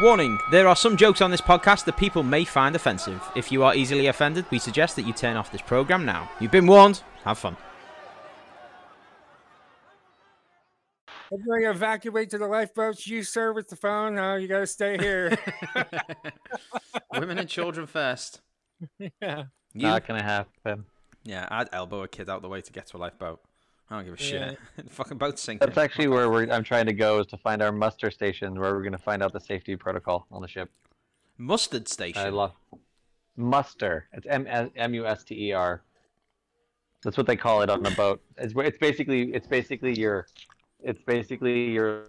Warning there are some jokes on this podcast that people may find offensive. If you are easily offended, we suggest that you turn off this program now. You've been warned. Have fun. Everybody evacuate to the lifeboats. You sir with the phone. No, you got to stay here. Women and children first. yeah. You? Not gonna happen. Yeah, I'd elbow a kid out the way to get to a lifeboat. I don't give a Yeah. shit. fucking boat's sinking. That's actually where we're, I'm trying to go is to find our muster station where we're gonna find out the safety protocol on the ship. Mustard station. I love muster. It's M M U S T E R. That's what they call it on the boat. It's where- it's basically it's basically your it's basically your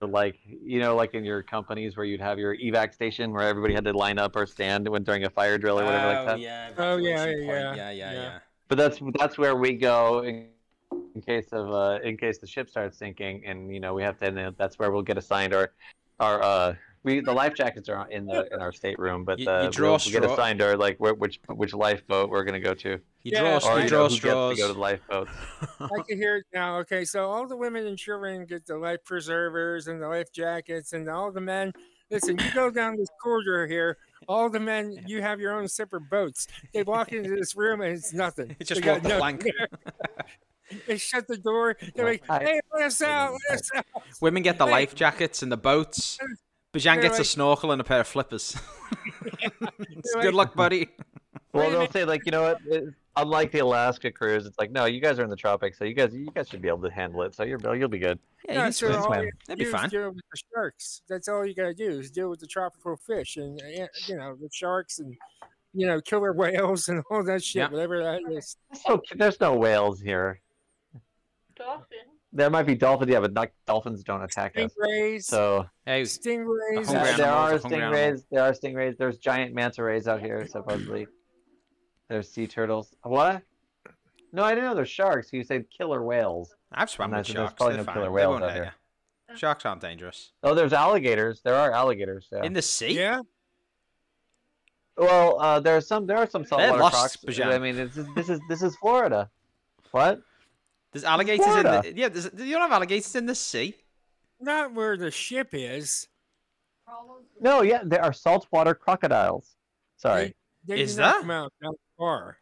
like you know like in your companies where you'd have your evac station where everybody had to line up or stand when during a fire drill or whatever like oh, that. yeah. Oh, yeah, evacuation yeah, yeah, yeah, yeah. yeah. But that's that's where we go in, in case of uh, in case the ship starts sinking, and you know we have to. And that's where we'll get assigned our our uh we the life jackets are in the in our stateroom, but You- you uh, draw we'll, we'll get assigned our like wh- which which lifeboat we're gonna go to, You Yeah, draw, or you you draw know, who gets straws. to go to the lifeboats. I can hear it now. Okay, so all the women and children get the life preservers and the life jackets, and all the men. Listen, you go down this corridor here. All the men, you have your own separate boats. They walk into this room and it's nothing. It's just They got walk the nothing plank. there. They shut the door. They're like, "Hey, let us out! Let us out!" Women get the Hey. life jackets and the boats. Bijan They're gets a snorkel and a pair of flippers. They're Good like- luck, buddy. Well, they'll say like you know what, it, unlike the Alaska cruise, it's like no, you guys are in the tropics, so you guys you guys should be able to handle it, so you're you'll be good. Yeah, Yeah, you so swim. swim. That'd be do is fine. Deal with the sharks. That's all you gotta do is deal with the tropical fish and uh, you know the sharks and you know killer whales and all that shit, Yeah. whatever that is. So there's no whales here. Dolphin. There might be dolphins, yeah, but not, dolphins don't attack us. Stingrays, So Hey, stingrays. hungry Uh, and- there are a hungry animal. stingrays. There are stingrays. There's giant manta rays out here, supposedly. There's sea turtles. What? No, I didn't know there's sharks. You said killer whales. I've swam with there's- there's sharks. probably They're no fine. killer They whales won't out here. you. Sharks aren't dangerous. Oh, there's alligators. There are alligators. Yeah. In the sea? Yeah, Well, uh, are some. There are some saltwater lost, crocs. Bijan. I mean, this is this is this is Florida. What? There's alligators in the... Yeah, there's... you don't have alligators in the sea? not where the ship is. No, yeah, there are saltwater crocodiles. Sorry, They, they Is not that? come out that far.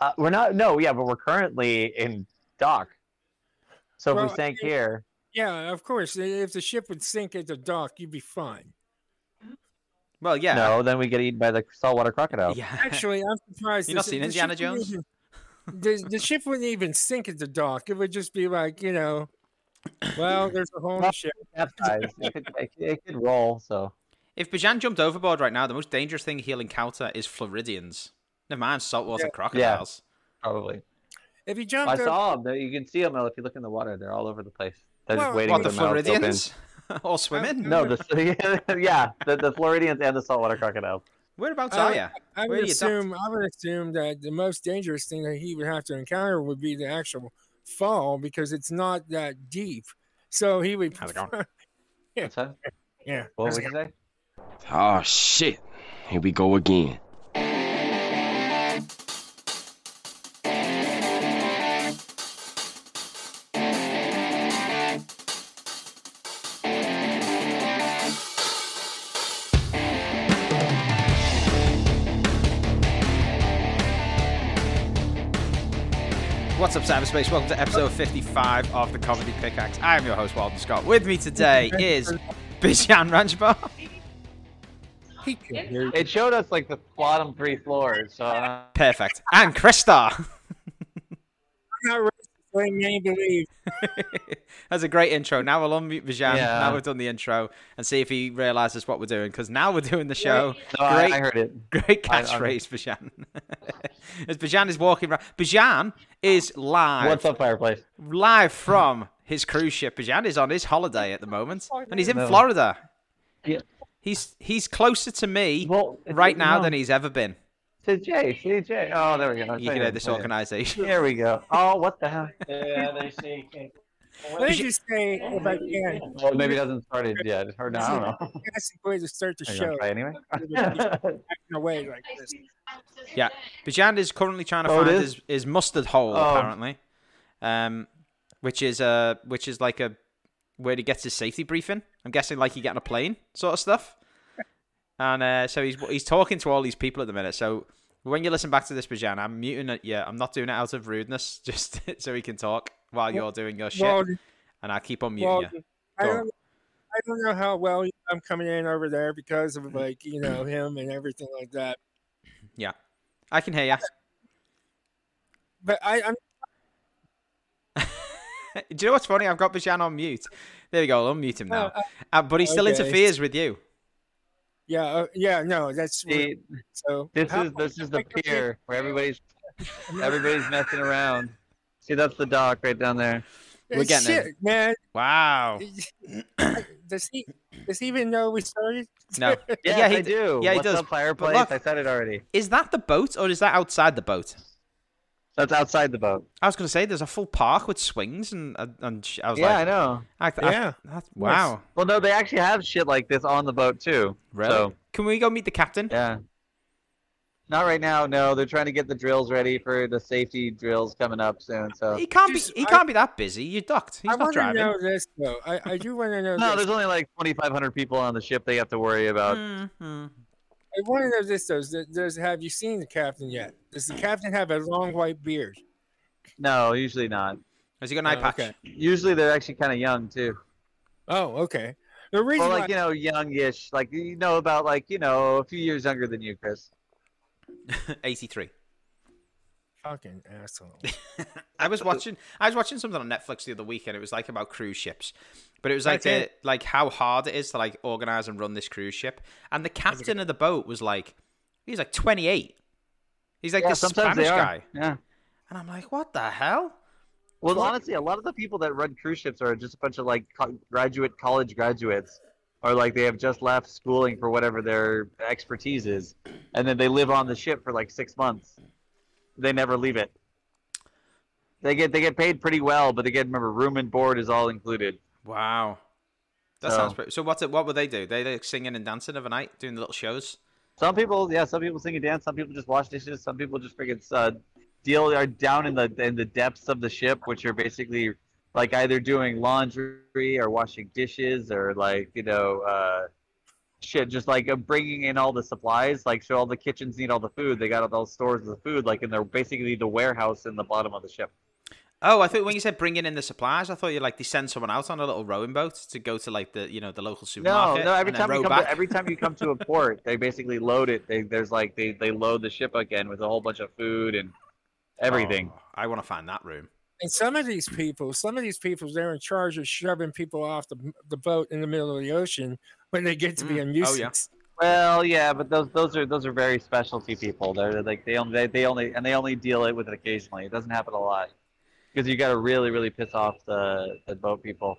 uh, we're not. No, yeah, but we're currently in dock. So if we sank I- here, Yeah, of course. If the ship would sink at the dock, you'd be fine. Well, yeah. no, then we get eaten by the saltwater crocodile. Yeah. Actually, I'm surprised. You the not seen Indiana Jones? even- the, the ship wouldn't even sink at the dock. It would just be like, you know, well, there's a hole in the ship. It, could, it, could- it could roll. So If Bijan jumped overboard right now, the most dangerous thing he'll encounter is Floridians. Never mind saltwater Yeah. crocodiles. probably. If you I jumped over, saw them. You can see them if you look in the water. They're all over the place. They're Well, just waiting What, for the the mouths open. Floridians? All swimming? No, the yeah, the, the Floridians and the saltwater crocodiles. Whereabouts Uh, are you? I Where would you duck? assume I would assume that the most dangerous thing that he would have to encounter would be the actual fall because it's not that deep. So he would. How's it going? What's that? yeah. What would you say? Oh shit. Here we go again. Cyberspace? Welcome to episode 55 of the Comedy Pickaxe. I am your host, Walden Scott. With me today is Bijan Ranjbar. He could hear you. It showed us like the bottom three floors. So uh, Perfect. And Chrys Starr. I'm not racist. Let me believe. That's a great intro. Now we'll unmute Bijan. Yeah. Now we've done the intro and see if he realizes what we're doing. Because now we're doing the show. no, I, Great. I heard it. Great catchphrase, Bijan. As Bijan is walking around. Bijan is live. What's up, fireplace? live from his cruise ship. Bijan is on his holiday at the moment, and he's in No. Florida. Yeah. He's he's closer to me Well, right now no. than he's ever been. CJ, CJ. Oh, there we go. You can hear this organization. There we go. Oh, what the hell? Yeah, they say. What did you say if I can? Well, maybe it hasn't started yet. Or no, I don't know. That's the way to start the Are you gonna show. try anyway? Acting away like this. Yeah, Bijan is currently trying to Oh, find his, his mustard hole Oh. apparently, um, which is uh which is like a where he gets his safety briefing. I'm guessing like he get on a plane sort of stuff. And uh, so he's he's talking to all these people at the minute. So when you listen back to this, Bijan, I'm muting it. Yeah, I'm not doing it out of rudeness, just so he can talk while you're doing your shit. Well, and I keep on muting well, you. I don't, I don't know how well I'm coming in over there because of like you know him and everything like that. Yeah, I can hear you. But I, I'm Do you know what's funny? I've got Bijan on mute. There we go. I'll unmute him now. uh, Uh, but he still okay. interferes with you. Yeah uh, yeah no that's See, so this how- is this is the pier where everybody's everybody's messing around. See, that's the dock right down there. We're getting shit, man. Wow. does he does he even know we started? No. Yes, Yeah, he I d- do. yeah, he does. up, fireplace? look- I said it already. Is that the boat or is that outside the boat? That's outside the boat. I was going to say there's a full park with swings and and- and sh- I was Yeah, I know. I, I, Yeah. that's- wow. Well, no, they actually have shit like this on the boat too. Really? So Can we go meet the captain? yeah. Not right now. No, they're trying to get the drills ready for the safety drills coming up soon. So He can't be. He can't be that busy. You ducked. He's I not want to driving. know this though. I, I do want to know. no, this. there's only like 2,500 people on the ship they have to worry about. Mhm. I want to know this though. Does, does have you seen the captain yet? Does the captain have a long white beard? No, usually not. Has he got an oh, eye Oh, patch? okay. Usually they're actually kind of young too. Oh, okay. The reason Or like why, you know, youngish. Like you know about like you know a few years younger than you, Chrys. 83. fucking asshole. I was watching. I was watching something on Netflix the other week, and it was like about cruise ships. But it was like the, like how hard it is to like organize and run this cruise ship. And the captain of the boat was like, he's like 28. He's like yeah, this Spanish guy, Yeah. and I'm like, what the hell? Well, What? honestly, a lot of the people that run cruise ships are just a bunch of like graduate college graduates, or like they have just left schooling for whatever their expertise is, and then they live on the ship for like six months. They never leave it. They get they get paid pretty well, but they get remember room and board is all included. Wow, that So- sounds pretty. So what's it? What would they do? They like singing and dancing overnight, doing the little shows. Some people, yeah, some people sing and dance. Some people just wash dishes. Some people just freaking uh, deal are down in the in the depths of the ship, which are basically like either doing laundry or washing dishes or like you know uh, shit, just like uh, bringing in all the supplies. Like so, all the kitchens need all the food. They got all those stores of the food, like and they're basically the warehouse in the bottom of the ship. Oh, I thought when you said bringing in the supplies, I thought you like they send someone out on a little rowing boat to go to like the you know the local supermarket. no. Every time you come, back. to, every time you come to a port, they basically load it. They, there's like they, they load the ship again with a whole bunch of food and everything. Oh, I want to find that room. And some of these people, some of these people, they're in charge of shoving people off the, the boat in the middle of the ocean when they get to be Mm. a Oh, yeah. Well, yeah, but those those are those are very specialty people. They're like they only they, they only and they only deal it with it occasionally. It doesn't happen a lot because you got to really really piss off the, the boat people.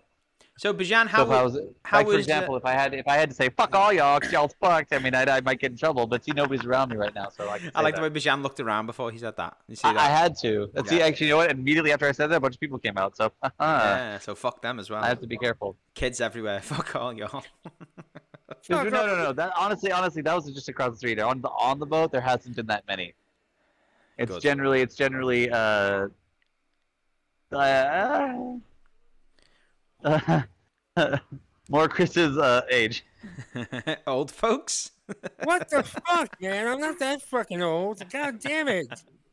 So Bijan, So how if I was how like for was, uh, example, if I had if I had to say fuck all y'all, 'cause y'all's fucked. I mean, I, I might get in trouble. But see, nobody's around me right now, so I. I like the way Bijan looked around before he said that. You see I, that? I had to. Let's see, actually, you know what? Immediately after I said that, a bunch of people came out. So yeah, so fuck them as well. I have to be careful. Kids everywhere. Fuck all y'all. no, no, no, no. That honestly, honestly, that was just across the street. On the on the boat, there hasn't been that many. It's Good. generally, it's generally, uh, more Chrys's uh, age. Old folks. What the fuck, man? I'm not that fucking old. God damn it.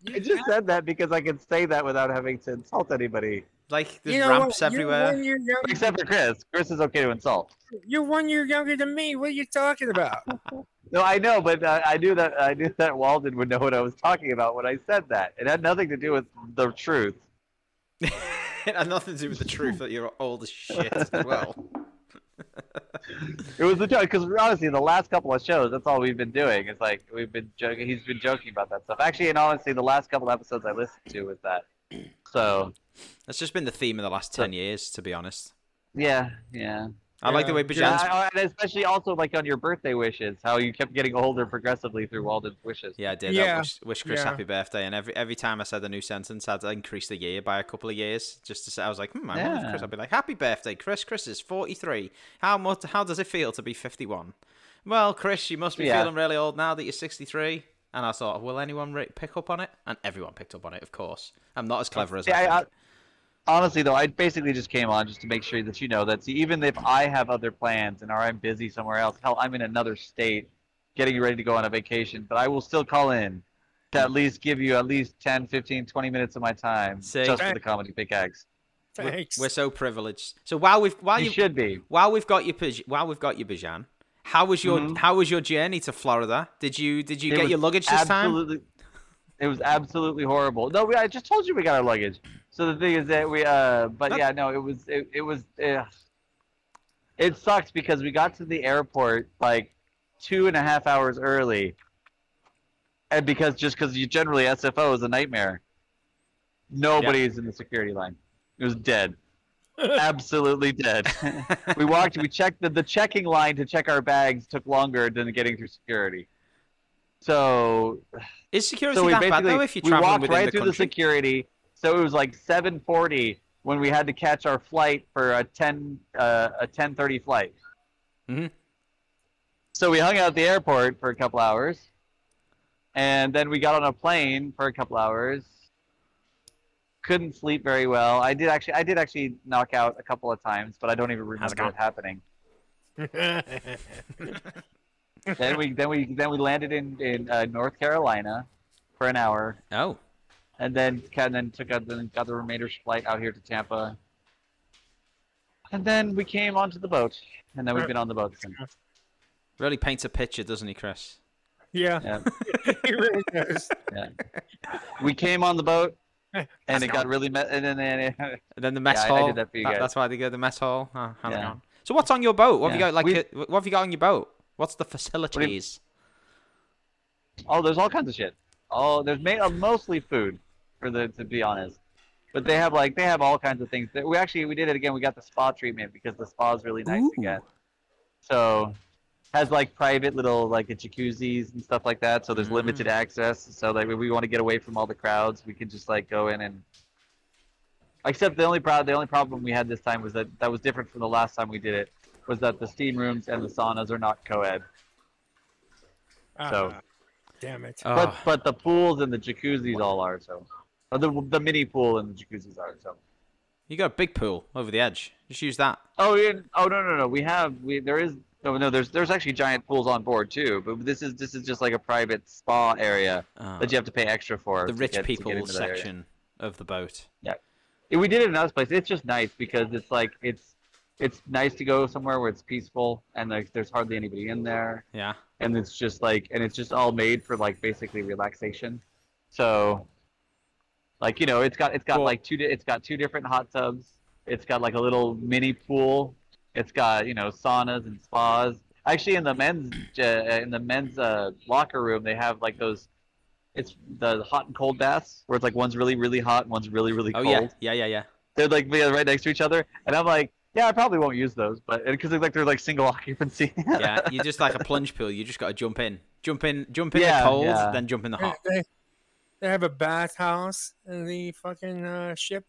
I just said that because I can say that without having to insult anybody, Like there's You know ramps what? everywhere. You're one, year younger, except for Chrys. Chrys is okay to insult. you're one year younger than me. What are you talking about? No, I know, but uh, I knew that I knew that Walden would know what I was talking about when I said that. It had nothing to do with the truth. it had nothing to do with the truth that you're old as shit as well. It was the joke because honestly, the last couple of shows, that's all we've been doing. It's like we've been joking. He's been joking about that stuff. Actually, and honestly, the last couple of episodes I listened to was that. So That's just been the theme of the last ten years, to be honest. yeah, yeah. I like the way Yeah. Bijan's. Yeah, I- and especially also like on your birthday wishes, how you kept getting older progressively through Walden's wishes. Yeah, I did. I Yeah, wish, wish Chrys yeah. happy birthday, and every every time I said a new sentence, I'd increase the year by a couple of years, just to say I was like, hmm, I wonder if Chrys. I'd be like, happy birthday, Chrys. Chrys is forty three. How much? How does it feel to be fifty one? Well, Chrys, you must be Yeah. feeling really old now that you're sixty three. And I thought, will anyone re- pick up on it? And everyone picked up on it, of course. I'm not as clever as Yeah, I I, think. Honestly though, I basically just came on just to make sure that you know that see, even if I have other plans and or I'm busy somewhere else, hell, I'm in another state, getting ready to go on a vacation, but I will still call in to at least give you at least 10, 15, 20 minutes of my time See? just for the comedy pickaxe. Thanks. We're so privileged. So while we've while You you should be. while we've got you Bij- while we've got you Bijan, how was your Mhm. how was your journey to Florida? Did you did you It get your luggage this time? It was absolutely horrible. No, we, I just told you we got our luggage. So the thing is that we, uh, but That- yeah, no, it was, it, it was, uh, it sucks because we got to the airport like two and a half hours early, and because just because you generally SFO is a nightmare. Nobody's in the security line. It was dead. Absolutely dead. we walked. We checked the, the checking line to check our bags took longer than getting through security. So Is security so that bad though if traveling walked within right the through country? the security. So it was like 7:40 when we had to catch our flight for a 10 uh, a 10:30 flight. Mhm. So we hung out at the airport for a couple hours, and then we got on a plane for a couple hours. Couldn't sleep very well. I did actually I did actually knock out a couple of times, but I don't even remember it happening. then we then we then we landed in in uh, North Carolina for an hour, Oh, and then and then took out then got the remainder's flight out here to Tampa, and then we came onto the boat, and then we've been on the boat since. really paints a picture, doesn't he, Chrys? yeah, Yeah, it really does. yeah. We came on the boat, and How's it it got really me- and then and And then the mess Yeah, I- I hall. did that for you that- guys. that's why they go to the mess hall. Oh, how's Yeah. going? So what's on your boat? What have you got? Like, We- uh, what have you got on your boat? What's the facilities? oh, there's all kinds of shit. Oh, there's ma- uh, mostly food, for the to be honest. But they have like they have all kinds of things. That we actually we did it again. We got the spa treatment because the spa is really nice to Ooh. get. So has like private little like jacuzzis and stuff like that. So there's limited Mm. access. So like if we want to get away from all the crowds, we can just like go in and. Except the only problem the only problem we had this time was that that was different from the last time we did it. Was that the steam rooms and the saunas are not co-ed. So- Ah, damn it. Oh, But but the pools and the jacuzzis all are so. Or the the mini pool and the jacuzzis are so. you got a big pool over the edge. Just use that. Oh yeah. Oh no no no. We have we there is no no there's there's actually giant pools on board too. But this is this is just like a private spa area Oh, that you have to pay extra for. the rich get- people into that area. section of the boat. Yeah, We did it in another place. It's just nice because it's like it's it's nice to go somewhere where it's peaceful and like there's hardly anybody in there. Yeah. and it's just like and it's just all made for like basically relaxation so like you know it's got it's got Cool. like two di- it's got two different hot tubs it's got like a little mini pool it's got you know saunas and spas actually in the men's uh, in the men's uh, locker room they have like those it's the hot and cold baths where it's like one's really really hot and one's really really cold. Oh yeah. Yeah yeah yeah. they're like right next to each other and i'm like yeah i probably won't use those but because they're like they're like single occupancy Yeah. You're just like a plunge pool. You just got to jump in, jump in, jump in Yeah, the cold, yeah. then jump in the hot. they, they have a bathhouse in the fucking uh, ship.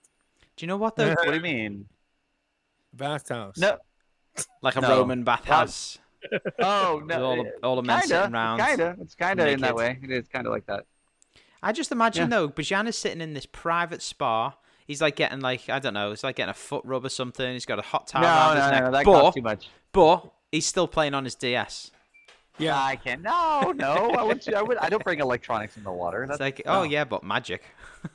Do you know what though? what do you mean Bathhouse. no Like a No. Roman bathhouse. Oh with no! all the, all the men kinda, sitting around. kinda. It's kinda in that way. It is kinda like that. I just imagine Yeah. though, Bijan is sitting in this private spa. He's like getting like I don't know, it's like getting a foot rub or something. He's got a hot towel No, around no, his no, neck. no, that but costs too much. but he's still playing on his DS. Yeah. I can. No, no. I wouldn't. I would. I don't bring electronics in the water. It's That's like, oh no. yeah, but magic.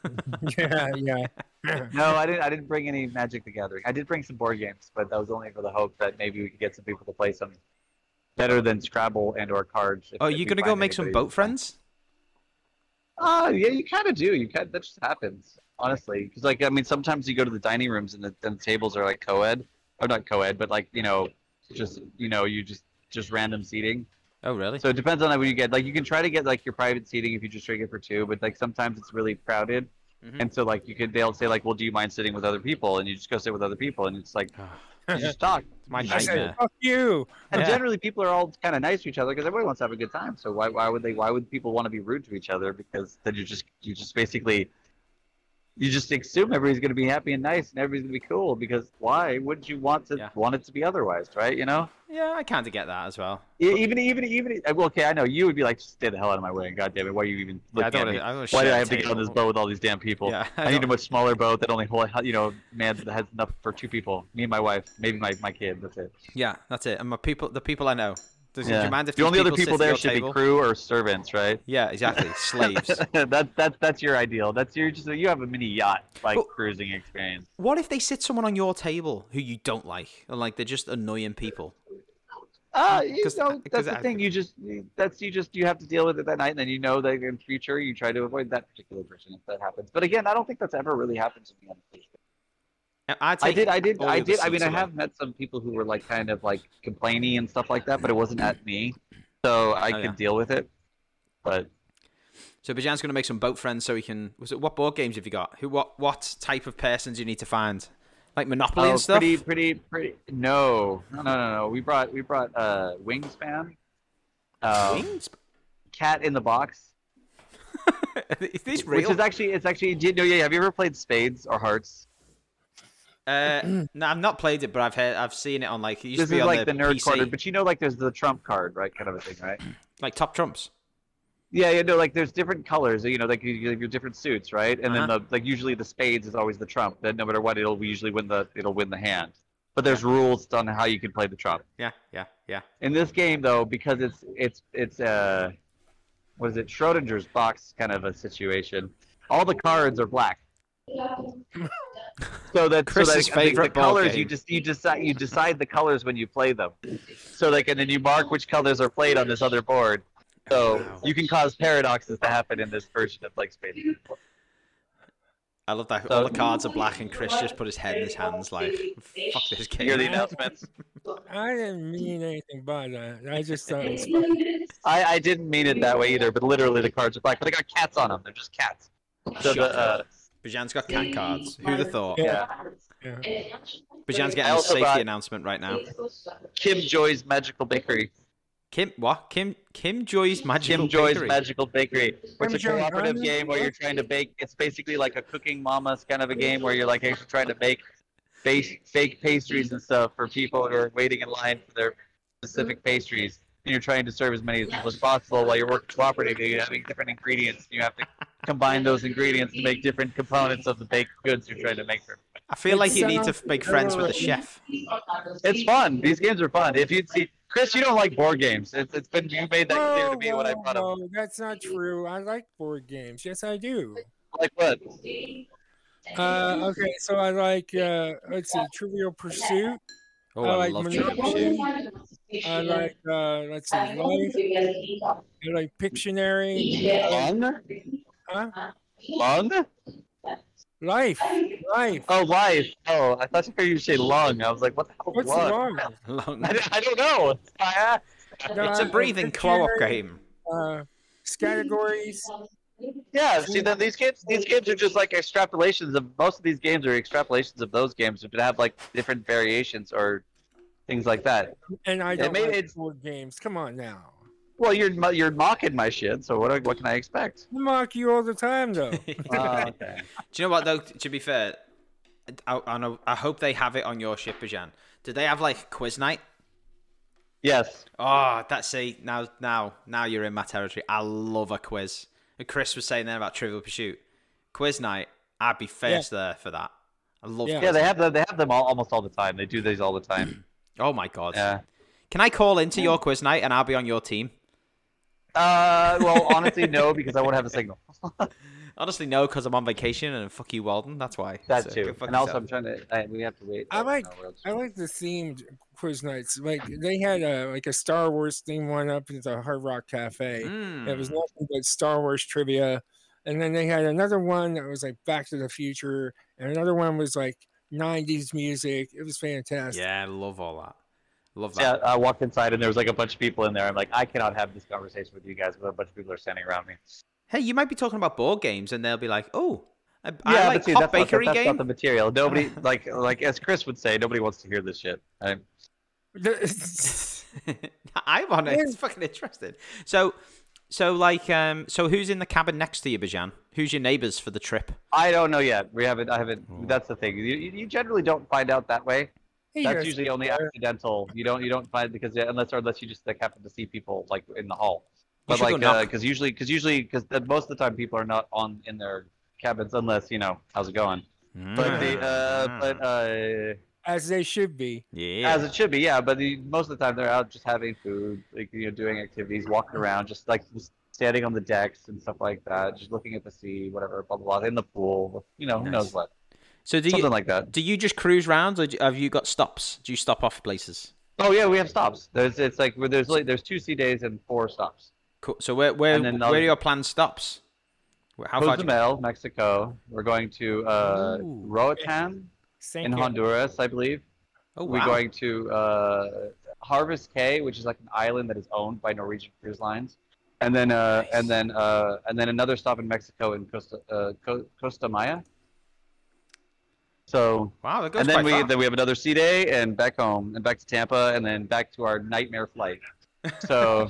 yeah, yeah. No, I didn't. I didn't bring any Magic the Gathering. I did bring some board games, but that was only for the hope that maybe we could get some people to play some better than Scrabble and or cards. if- Oh, if you we gonna go make some boat friends? Oh yeah, you kind of do. You kind that just happens, honestly. Because like I mean, sometimes you go to the dining rooms and the, and the tables are like co-ed, or not co-ed, but like you know, just you know, you just just random seating. Oh really? So it depends on what you get. Like you can try to get like your private seating if you just drink it for two, but like sometimes it's really crowded, Mhm. and so like you could they'll say like, well, do you mind sitting with other people? And you just go sit with other people, and it's like you just talk. My You I said, fuck you. And Yeah. generally, people are all kind of nice to each other because everybody wants to have a good time. So why, why would they? Why would people want to be rude to each other? Because then you just you just basically you just assume everybody's going to be happy and nice and everybody's going to be cool. Because why would you want to Yeah. want it to be otherwise, right? You know? Yeah, Yeah, I kind of get that as well. E- Even even even well, okay, I know you would be like, Just stay the hell out of my way. God damn it, why are you even Yeah, looking don't at me? wanna- I don't Why did share I have to get on this boat with all these damn people? Yeah, I, need a much smaller boat that only hold, you know, man that has enough for two people. Me and my wife, maybe my, my kid. That's it. Yeah, that's it. And my people, the people I know. Does, Yeah. you mind if the only other sit people there should table? be crew or servants, right? Yeah, exactly. Slaves. that's that's that's your ideal. That's your just you have a mini yacht like But- cruising experience. what if they sit someone on your table who you don't like, and like they're just annoying people? Uh, you 'Cause- know, 'cause that's the I- thing. You just that's you just you have to deal with it that night, and then you know that in future you try to avoid that particular person if that happens. But again, I don't think that's ever really happened to me on the stage. I, I did, I did, I did. I mean, I have met some people who were like kind of like complaining and stuff like that, but it wasn't at me, so I Oh, could yeah. deal with it. But So Bijan's going to make some boat friends so he can. Was it what board games have you got? Who? What? What type of persons you need to find? Like Monopoly oh, and stuff. pretty, pretty, pretty. No, no, no, no, no. We brought, we brought uh, Wingspan, um, Wings? Cat in the Box, Is this real? which is actually, it's actually. you know, yeah. Have you ever played Spades or Hearts? Uh, no, I've not played it, but I've heard, I've seen it on like. It used This to be is on like the, the, nerd PC, corner, but you know, like there's the trump card, right? Kind of a thing, right? like top trumps. Yeah, yeah, no, like there's different colors, you know, like you, you have your different suits, right? And then Uh-huh. the like usually the spades is always the trump. Then no matter what, it'll usually win the it'll win the hand. But there's rules on how you can play the trump. Yeah, yeah, yeah. In this game though, because it's it's it's uh what is it, Schrodinger's box kind of a situation. All the cards are black. So that so Chrys's that the- the, favorite board colors you just you decide you decide the colors when you play them. So like and then you mark which colors are played on this other board. So Wow. you can cause paradoxes to happen in this version of like Space. I love that. So- All the cards are black, and Chrys just put his head in his hands, like, "Fuck this game." Hear the announcements. I didn't mean anything by that. I just thought it was. I, I didn't mean it that way either, but literally the cards are black. But they got cats on them. They're just cats. So Shut the, uh, Bijan's got cat cards. Who'd have thought? Yeah. yeah. Yeah. Bijan's I getting a safety got- announcement right now. Kim Joy's Magical Bakery. Kim, what? Kim, Kim Joy's magical Kim Joy's bakery. Magical Bakery, which is a Kim Jong-un? cooperative game where you're trying to bake. It's basically like a cooking mama's kind of a game where you're like actually trying to bake fake, fake pastries and stuff for people who are waiting in line for their specific pastries. And you're trying to serve as many as possible while you're working cooperatively. You're having different ingredients. You have to combine those ingredients to make different components of the baked goods you're trying to make. For. I feel like you need to make friends with the chef. It's fun. These games are fun. If you'd see, Chrys, you don't like board games. It's, it's been you made that clear to me when I Whoa, brought up. whoa, that's not true. I like board games. Yes, I do. Like what? Uh, okay, so I like uh, let's see, Trivial Pursuit. Oh, I I, like love Trivial Monopoly. Pursuit. I like uh, let's see, Life. I like Pictionary. I like- Long? Huh? Long? Life, life. Oh, life. Oh, I thought you heard you say lung. I was like, what the hell? What's lung? wrong? Long- I, don't- I don't know. I asked. It's a breathing co-op game. Uh, categories. Yeah, see, then these games, these games are just like extrapolations of most of these games are extrapolations of those games, which have like different variations or things like that. And I don't made like it- board games. Come on now. Well, you're you're mocking my shit, so what what can I expect? I mock you all the time, though. Oh, okay. Do you know what though? To be fair, I, I know. I hope they have it on your ship, Bijan. Did they have like quiz night? Yes. Oh, that's see now, now, now you're in my territory. I love a quiz. Chrys was saying there about Trivial Pursuit, quiz night. I'd be first there for that. I love. Yeah. Yeah, they have them. They have them all, almost all the time. They do these all the time. Oh my god. Yeah. Can I call into your quiz night and I'll be on your team? Uh, well, honestly, no, because I won't have a signal. Honestly, no, because I'm on vacation and fuck you, Walden. That's why. That So, too. go fuck And also, yourself. I'm trying to. I, we have to wait. I like- I like the themed quiz nights. Like they had a like a Star Wars theme one up at the Hard Rock Cafe. Mm. It was nothing but Star Wars trivia. And then they had another one that was like Back to the Future, and another one was like 90s music. It was fantastic. Yeah, I love all that. Love Yeah. I walked inside and there was like a bunch of people in there. I'm like, I cannot have this conversation with you guys when a bunch of people are standing around me. Hey, you might be talking about board games, and they'll be like, "Oh, I, Yeah, I like but see, that's, not, Bakery that's not game." the material. Nobody, like, like as Chrys would say, nobody wants to hear this shit. I, I want it. It's fucking interesting. So, so like, um, so who's in the cabin next to you, Bijan? Who's your neighbors for the trip? I don't know yet. We haven't. I haven't. Oh. That's the thing. You you generally don't find out that way. He That's usually only accidental. You don't you don't find because yeah, unless or unless you just like happen to see people like in the hall. But like knock. because usually because usually because most of the time people are not on in their cabins unless you know how's it going. But the uh but uh as they should be. yeah, as it should be yeah. But the, most of the time they're out just having food, like you know doing activities, walking around, just like just standing on the decks and stuff like that, just looking at the sea, whatever, blah blah blah, in the pool, you know who knows what, so do something you like that. do you just cruise round, or do- have you got stops? Do you stop off places? Oh yeah, we have stops. There's it's like there's like there's two sea days and four stops. Cool. So where where then where I'll- are your planned stops? Where- How far? do you- Cozumel, Mexico. We're going to uh, Ooh. Roatan Thank in you. Honduras, I believe. Oh We're going to uh, Harvest Caye, which is like an island that is owned by Norwegian Cruise Lines, and then uh, Nice. and then uh, and then another stop in Mexico in Costa uh, Co- Costa Maya. So Wow, that goes and then we then we have another sea day and back home and back to Tampa and then back to our nightmare flight. So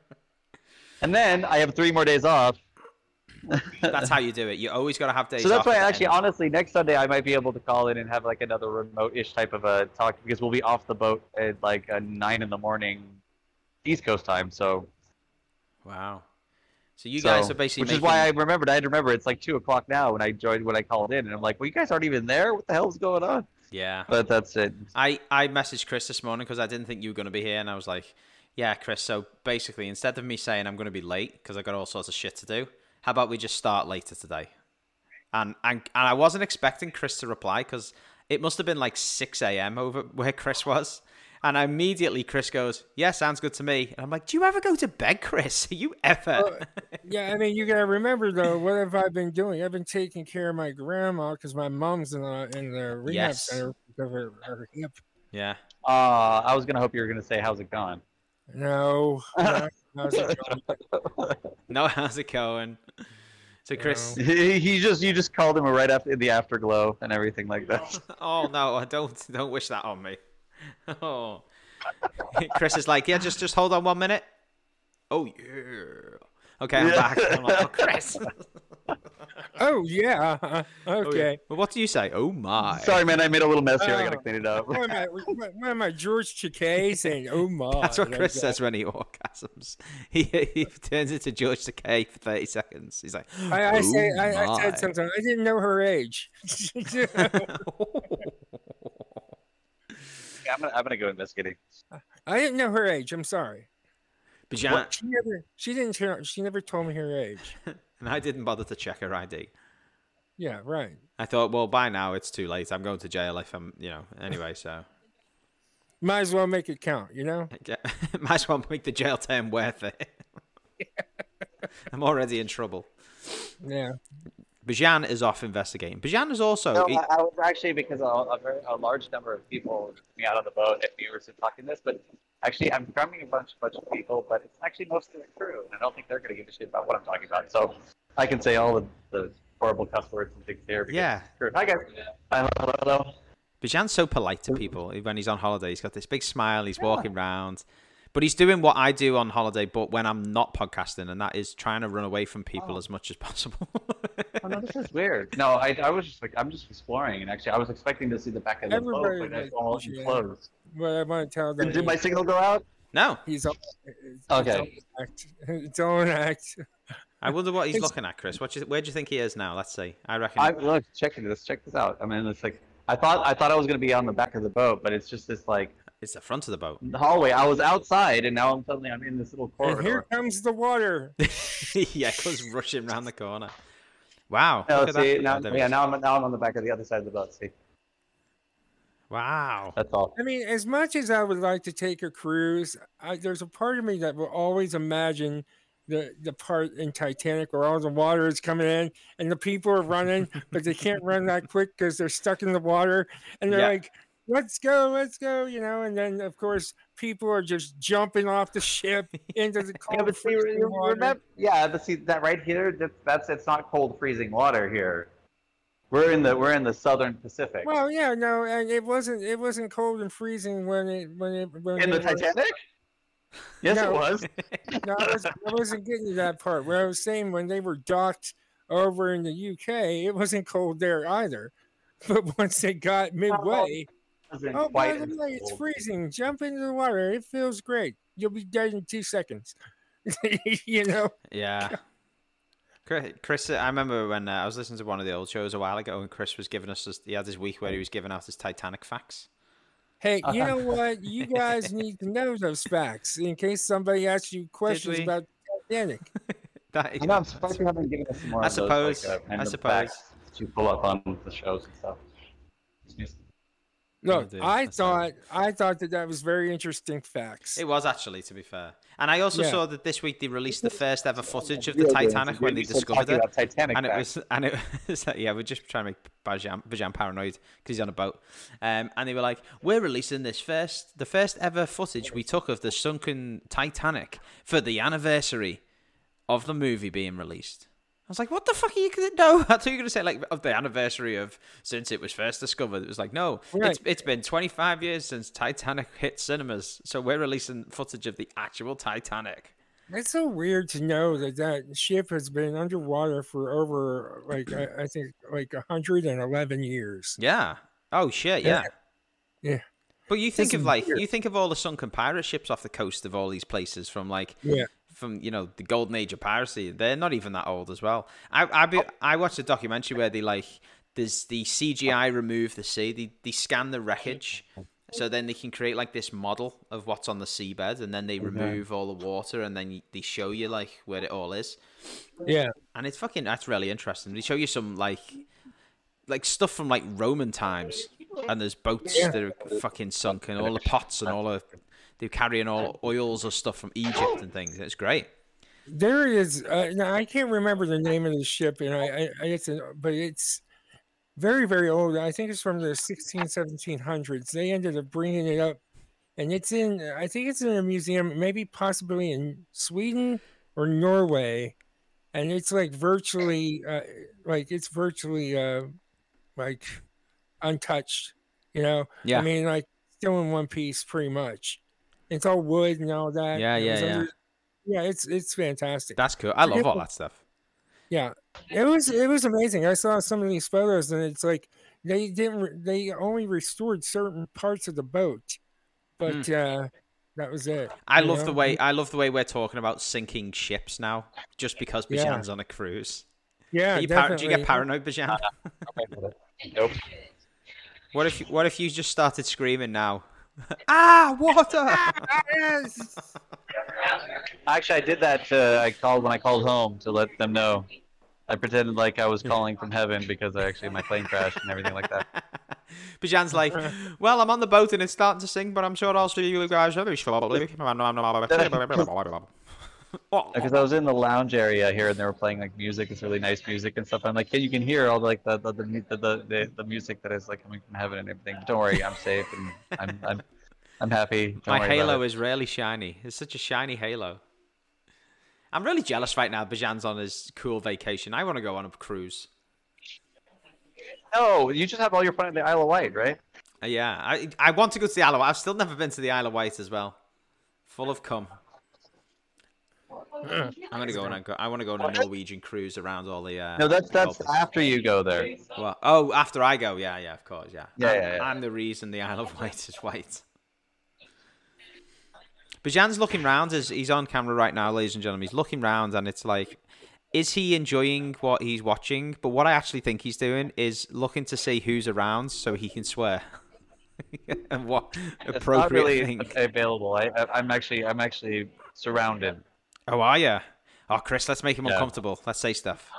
and then I have three more days off. That's how you do it. You always got to have days. So that's why actually, end. honestly, next Sunday I might be able to call in and have like another remote-ish type of a talk because we'll be off the boat at like nine in the morning, East Coast time. So Wow. So you so- guys are basically which making, is why I remembered. I had to remember it's like two o'clock now when I joined when I called in, and I'm like, well, you guys aren't even there. What the hell's going on? Yeah. But that's it. I I messaged Chrys this morning because I didn't think you were going to be here, and I was like, "Yeah, Chrys. So basically, instead of me saying I'm going to be late because I got all sorts of shit to do, how about we just start later today?" And and and I wasn't expecting Chrys to reply because it must have been like six a.m. over where Chrys was, and immediately Chrys goes, "Yeah, sounds good to me." And I'm like, "Do you ever go to bed, Chrys? Are you ever?" Yeah, I mean, you gotta remember though. What have I been doing? I've been taking care of my grandma because my mom's in the in the rehab Yes. center because of her, her hip. yeah. Uh, I was gonna hope you were gonna say how's it going. No, no, how's it going? No, how's it going? So Chrys, he, he just you just called him right after in the afterglow and everything like that. Oh no, I don't don't wish that on me. Oh. Chrys is like, yeah, just just hold on one minute. Oh yeah. Okay, I'm Yeah. back. I'm like, oh, Chrys. Oh yeah, uh, Oh, yeah. okay. Well, what do you say? Oh my. Sorry, man, I made a little mess here. I gotta Oh. clean it up. What am I? What, what am I? George Takei saying, "Oh my." That's what Chrys that. says when he orgasms. He he turns into George Takei for thirty seconds. He's like, I, I say, "Oh, I, I said something. I didn't know her age. Yeah, I'm gonna I'm gonna go investigating. I didn't know her age. I'm sorry. Bijan, She never. She didn't. Tell, she never told me her age. and I didn't bother to check her ID. Yeah, right. I thought, well, by now it's too late. I'm going to jail if I'm, you know. Anyway, so Might as well make it count. You know. Yeah, might as well make the jail term worth it. I'm already in trouble. Yeah. Bijan is off investigating. Bijan is also. No, he- I, I was actually because a, a, very, a large number of people took me out on the boat if we were to talking this, but actually I'm coming a bunch bunch of people, but it's actually mostly the crew, and I don't think they're gonna give a shit about what I'm talking about. So I can say all the, the horrible cuss words and things there. because Yeah. it's the crew. Hi guys. Hi, hello, hello. Bijan's so polite to people when he's on holiday. He's got this big smile. He's walking round, but he's doing what I do on holiday, but when I'm not podcasting, and that is trying to run away from people Oh. as much as possible. Oh no, this is weird. No, I, I was just like I'm just exploring, and actually I was expecting to see the back of the Everybody boat, but like it's all appreciate it. closed. But I want to tell them. Did, did my signal go out? no, He's all, it's, Okay. It's all an act. All an act. I wonder what he's It's- looking at, Chrys. What you, where do you think he is now? Let's see. I reckon. I look, check this, check this out. I mean, it's like I thought I thought I was gonna be on the back of the boat, but it's just this like It's the front of the boat. The hallway. I was outside, and now I'm suddenly I'm in this little corridor. And here comes the water. yeah, it goes rushing round the corner. Wow. No, look at see, that. now, Oh, yeah, now I'm now I'm on the back of the other side of the boat. See, Wow. that's all. I mean, as much as I would like to take a cruise, I, there's a part of me that will always imagine the the part in Titanic where all the water is coming in and the people are running, but they can't run that quick because they're stuck in the water, and they're Yeah. like, "Let's go, let's go," you know. And then of course people are just jumping off the ship into the cold Yeah, but see, remember? Yeah, but see that right here. That's that's it's not cold freezing water here. We're in the we're in the southern Pacific. Well, yeah, no, and it wasn't it wasn't cold and freezing when it when it when in the they were- Titanic. Yes, No. it was. No, I wasn't, I wasn't getting to that part. What I was saying when they were docked over in the UK, it wasn't cold there either. But once they got midway, wasn't Oh, by the way, it's freezing. Jump into the water. It feels great. You'll be dead in two seconds. you know? Yeah. Chrys, Chrys, I remember when uh, I was listening to one of the old shows a while ago, and Chrys was giving us his, he had his week where he was giving out his Titanic facts. Hey, you know what? You guys need to know those facts in case somebody asks you questions about Titanic. That, I know, I'm surprised you haven't given us more I of those, suppose, like, uh, I suppose. facts to pull up on the shows and stuff. Look, do. I thought I thought that that was very interesting facts. It was actually, to be fair. And I also Yeah. saw that this week they released the first ever footage of the Titanic when they discovered it. Titanic and it was and it was like, yeah we're just trying to make Bijan, Bijan paranoid because he's on a boat um, and they were like we're releasing this first the first ever footage we took of the sunken Titanic for the anniversary of the movie being released I was like what the fuck are you gonna no I thought you were gonna say like of the anniversary of since it was first discovered it was like no Right. it's, it's been 25 years since Titanic hit cinemas so we're releasing footage of the actual Titanic It's so weird to know that that ship has been underwater for over like I, I think like 111 years. Yeah. Oh shit, yeah. Yeah. Yeah. But you think This of like weird. you think of all the sunken pirate ships off the coast of all these places from like Yeah. From you know the golden age of piracy. They're not even that old as well. I I, be, I watched a documentary where they like there's the CGI remove the sea. They they scan the wreckage. So then they can create like this model of what's on the seabed, and then they remove all the water, and then they show you like where it all is Yeah. and it's fucking that's really interesting. They show you some like like stuff from like Roman times, and there's boats Yeah. that are fucking sunk, and all the pots and all the they're carrying all oils or stuff from Egypt and things. It's great. There is uh, now I can't remember the name of the ship and I, I, I it's a, but it's very very old. I think it's from the 16 1700s. They ended up bringing it up and it's in I think it's in a museum maybe possibly in Sweden or Norway and it's like virtually uh, like it's virtually uh like untouched, you know. Yeah. I mean like still in one piece pretty much. It's all wood and all that. Yeah, It yeah, was yeah. yeah, it's it's fantastic. That's cool. I love Forget all that stuff. Yeah, it was it was amazing. I saw some of these photos, and it's like they didn't re- they only restored certain parts of the boat, but uh, that was it. I you love the way I love the way we're talking about sinking ships now, just because Yeah. Bijan's on a cruise. Yeah, Are you par- do you get paranoid, Bijan? Nope. What if what if you just started screaming now? ah, water! Yes. Actually, I did that. Uh, I called when I called home to let them know. I pretended like I was calling from heaven because I actually my plane crashed and everything like that. Bijan's like, well, I'm on the boat and it's starting to sink, but I'm sure I'll see you guys Because I was in the lounge area here and they were playing like music, it's really nice music and stuff. I'm like, hey, you can hear all the, like the the, the, the, the, music that is like coming from heaven and everything. Don't worry, I'm safe and I'm I'm I'm happy. Don't My halo is really shiny. It's such a shiny halo. I'm really jealous right now. Bijan's on his cool vacation. I want to go on a cruise. No, you just have all your fun at the Isle of Wight, right? Uh, yeah, I I want to go to the Isle of Wight. I've still never been to the Isle of Wight as well. Full of cum. I'm gonna go on. a- I want to go on a Norwegian cruise around all the. Uh, No, that's that's Galapagos. after you go there. Well, oh, after I go, yeah, yeah, of course, yeah. Yeah, I'm, yeah, yeah. I'm the reason the Isle of Wight is white. Bijan's looking round as he's on camera right now, ladies and gentlemen. He's looking round, and it's like, is he enjoying what he's watching? But what I actually think he's doing is looking to see who's around so he can swear. and what It's not appropriate really thing? available. I, I I'm actually I'm actually surrounded. Oh, are you? Oh, Chrys, let's make him Yeah. uncomfortable. Let's say stuff.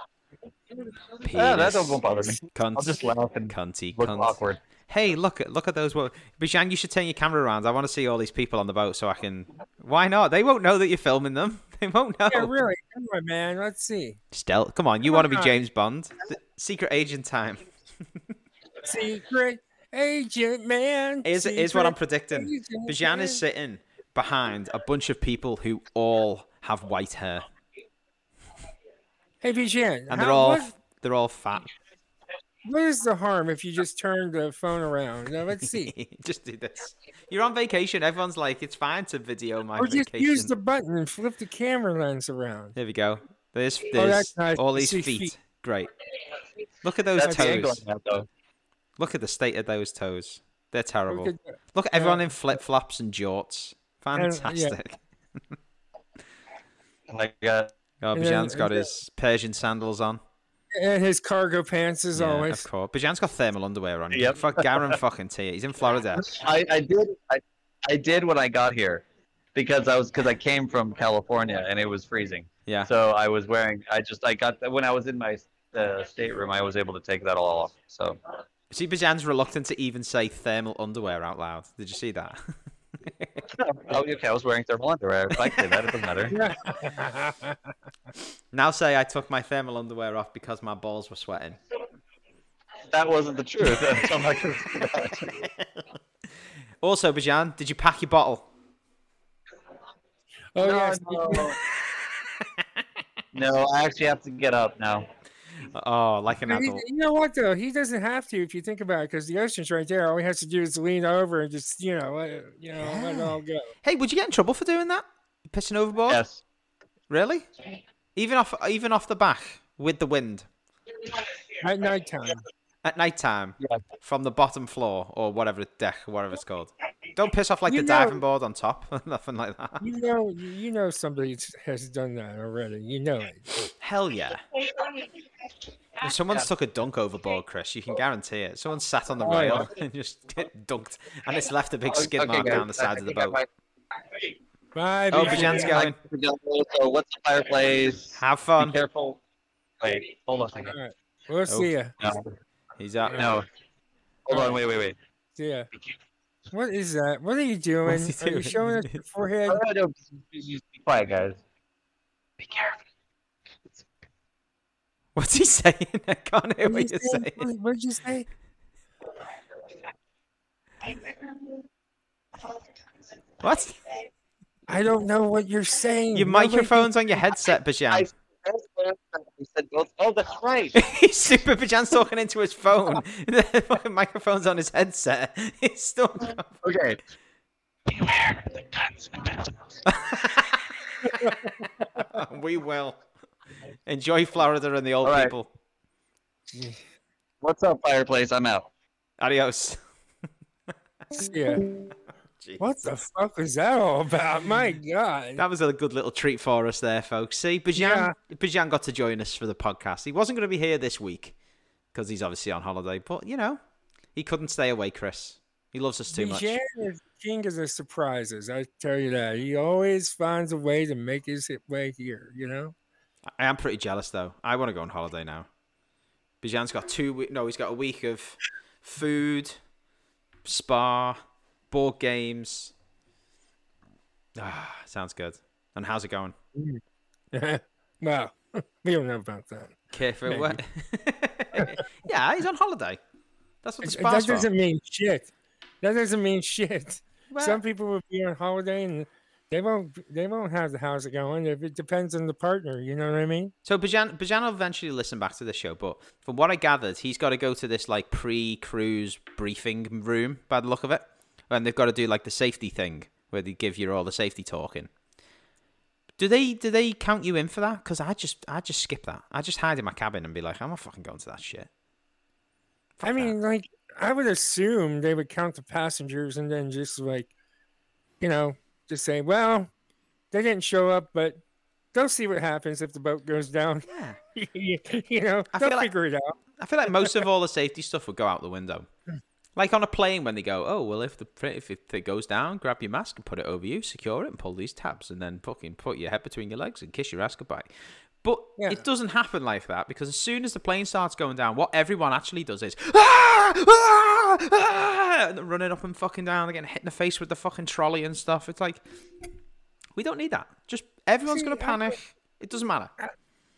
Yeah, that Penis, won't bother me. Cunt, I'll just laugh and cunty, look cunt. awkward. Hey, look at look at those. Wo- Bijan, you should turn your camera around. I want to see all these people on the boat so I can. Why not? They won't know that you're filming them. They won't know. Yeah, really. Come on, man. Let's see. Stealth. Come on, you Come want to be. James Bond? The secret agent time. Secret agent man. Is is what I'm predicting. agent Bijan is sitting behind a bunch of people who all have white hair, Hey, Bijan. and they're how- all what- they're all fat. what is the harm if you just turn the phone around? Now let's see. just do this. You're on vacation. Everyone's like, it's fine to video my or just vacation. use the button and flip the camera lens around. There we go. There's Oh, there's that's nice all these feet. feet. Great. Look at those That's toes. on. Look at the state of those toes. They're We terrible. could- Look, at everyone in flip flops and jorts. And- yeah. Fantastic. I got Oh, And then- Bijan's got his Persian sandals on. and his cargo pants as Yeah, always. of course. Bijan's got thermal underwear on. Yep. Fuck Garen fucking T. He's in Florida. I, I did I, I did when I got here because I was because I came from California and it was freezing. Yeah. So I was wearing I just I got when I was in my uh, stateroom I was able to take that all off. So See, Bijan's reluctant to even say thermal underwear out loud. Did you see that? oh okay I was wearing thermal underwear. If I say that it doesn't matter. now say I took my thermal underwear off because my balls were sweating. That wasn't the truth. So I'm not gonna say that. Also, Bijan, did you pack your bottle? oh no, yes. no. no, I actually have to get up now. Oh, like an But he- adult. you know what though? He doesn't have to if you think about it, because the ocean's right there. All he has to do is lean over and just you know, let, you know, let it all go. Hey, would you get in trouble for doing that? Pissing overboard? Yes. Really? Even off, even off the back with the wind At nighttime. at night time Yeah. from the bottom floor or whatever deck, whatever it's called. Don't piss off like You the know- diving board on top, nothing like that. You know, you know somebody has done that already. You know it. Hell yeah! If someone's took a dunk overboard, Chrys, you can guarantee it. Someone sat on the Oh, rail and just get dunked, and it's left a big skid mark guys, down the side I of the boat. might- Bye. Oh, BJ. Bijan's going. So what's the fireplace? Have fun. Be fun. careful. Wait, hold on a second. All right. We'll oh. see ya. No, He's out. no. Hold on, wait, wait, wait. See ya. What is that? What are you doing? What's he Are you doing? showing us your forehead? Oh, no, no, just- just- just be quiet, guys. Be careful. What's he saying? I can't hear What what you you're say? saying. What- what did you say? What? I don't know what you're saying. Your Nobody microphone's on your headset, I Bijan. I said. Oh, that's right. He's super Bijan's talking into his phone. the fucking microphone's on his headset. He's still. Okay. Beware the guns and pencils. we will. Enjoy Florida and the old All right. people. What's up, fireplace? I'm out. Adios. See Yeah. Jeez. What the fuck is that all about? My God. That was a good little treat for us there, folks. See, Bijan, Yeah. Bijan got to join us for the podcast. He wasn't going to be here this week because he's obviously on holiday, but you know, he couldn't stay away, Chrys. He loves us too much. Bijan is king of the surprises. I tell you that. He always finds a way to make his way here. You know. I am pretty jealous though. I want to go on holiday now. Bijan's got two week. No, he's got a week of food, spa, board games. Ah, sounds good. And how's it going? well, we don't know about that. Care for what? yeah, he's on holiday. That's what the That spa's for. doesn't mean shit. That doesn't mean shit. Well, Some people will be on holiday and they won't. They won't have the house going. If it depends on the partner, you know what I mean. So Bijan, Bijan will eventually listen back to the show, but from what I gathered, he's got to go to this like pre-cruise briefing room by the look of it, and they've got to do like the safety thing where they give you all the safety talking. Do they do they count you in for that? Because I just I just skip that. I just hide in my cabin and be like, I'm not fucking going to that shit. Fuck I that. mean, like, I would assume they would count the passengers and then just like, you know, just say, well, they didn't show up, but they'll see what happens if the boat goes down. yeah. you know, I they'll feel like- it out. I feel like most of all the safety stuff would go out the window. Hmm. Like on a plane when they go, oh well, if the if it, goes down, grab your mask and put it over you, secure it, and pull these tabs, and then fucking put your head between your legs and kiss your ass goodbye. But Yeah. it doesn't happen like that because as soon as the plane starts going down, what everyone actually does is ah, ah, ah, and they're running up and fucking down, they're getting hit in the face with the fucking trolley and stuff. It's like we don't need that. Just everyone's See, gonna I- panic. It doesn't matter.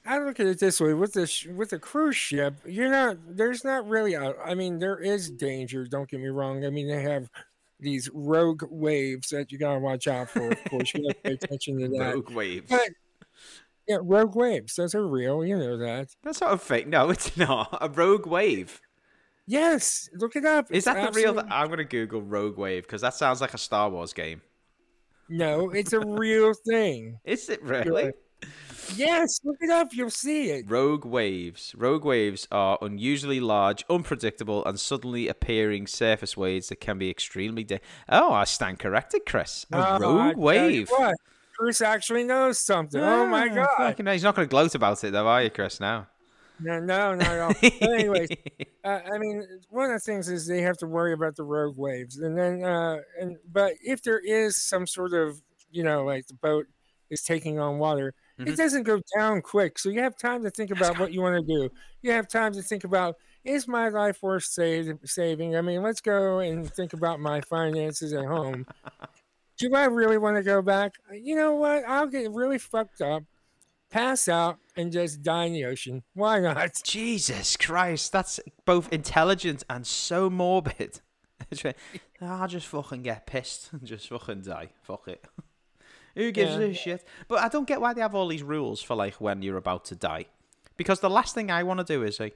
I look at it this way: with this, with a cruise ship, you're not. There's not really a. I mean, there is danger. Don't get me wrong. I mean, they have these rogue waves that you gotta watch out for. Of course, you gotta pay attention to that. Rogue waves. But yeah, rogue waves. Those are real. You know that. That's not a fake. No, it's not a rogue wave. Yes, look it up. Is It's that the real? I'm gonna Google Rogue Wave because that sounds like a Star Wars game. No, it's a real thing. Is it really? Yes, look it up. You'll see it. Rogue waves. Rogue waves are unusually large, unpredictable, and suddenly appearing surface waves that can be extremely. Da- oh, I stand corrected, Chrys. A I rogue wave. What? Chrys actually knows something. oh my Ah, god. He's not going to gloat about it, though, are you, Chrys? Now. No, no, not at all. But anyways, uh, I mean, one of the things is they have to worry about the rogue waves, and then, uh, and but if there is some sort of, you know, like the boat is taking on water, Mhm. it doesn't go down quick. So you have time to think about what you want to do. You have time to think about is my life worth save, saving? I mean, let's go and think about my finances at home. Do I really want to go back? You know what? I'll get really fucked up, pass out, and just die in the ocean. Why not? Jesus Christ, that's both intelligent and so morbid. I'll just fucking get pissed and just fucking die. Fuck it. Who gives Yeah. a shit? But I don't get why they have all these rules for like when you're about to die. Because the last thing I want to do is like,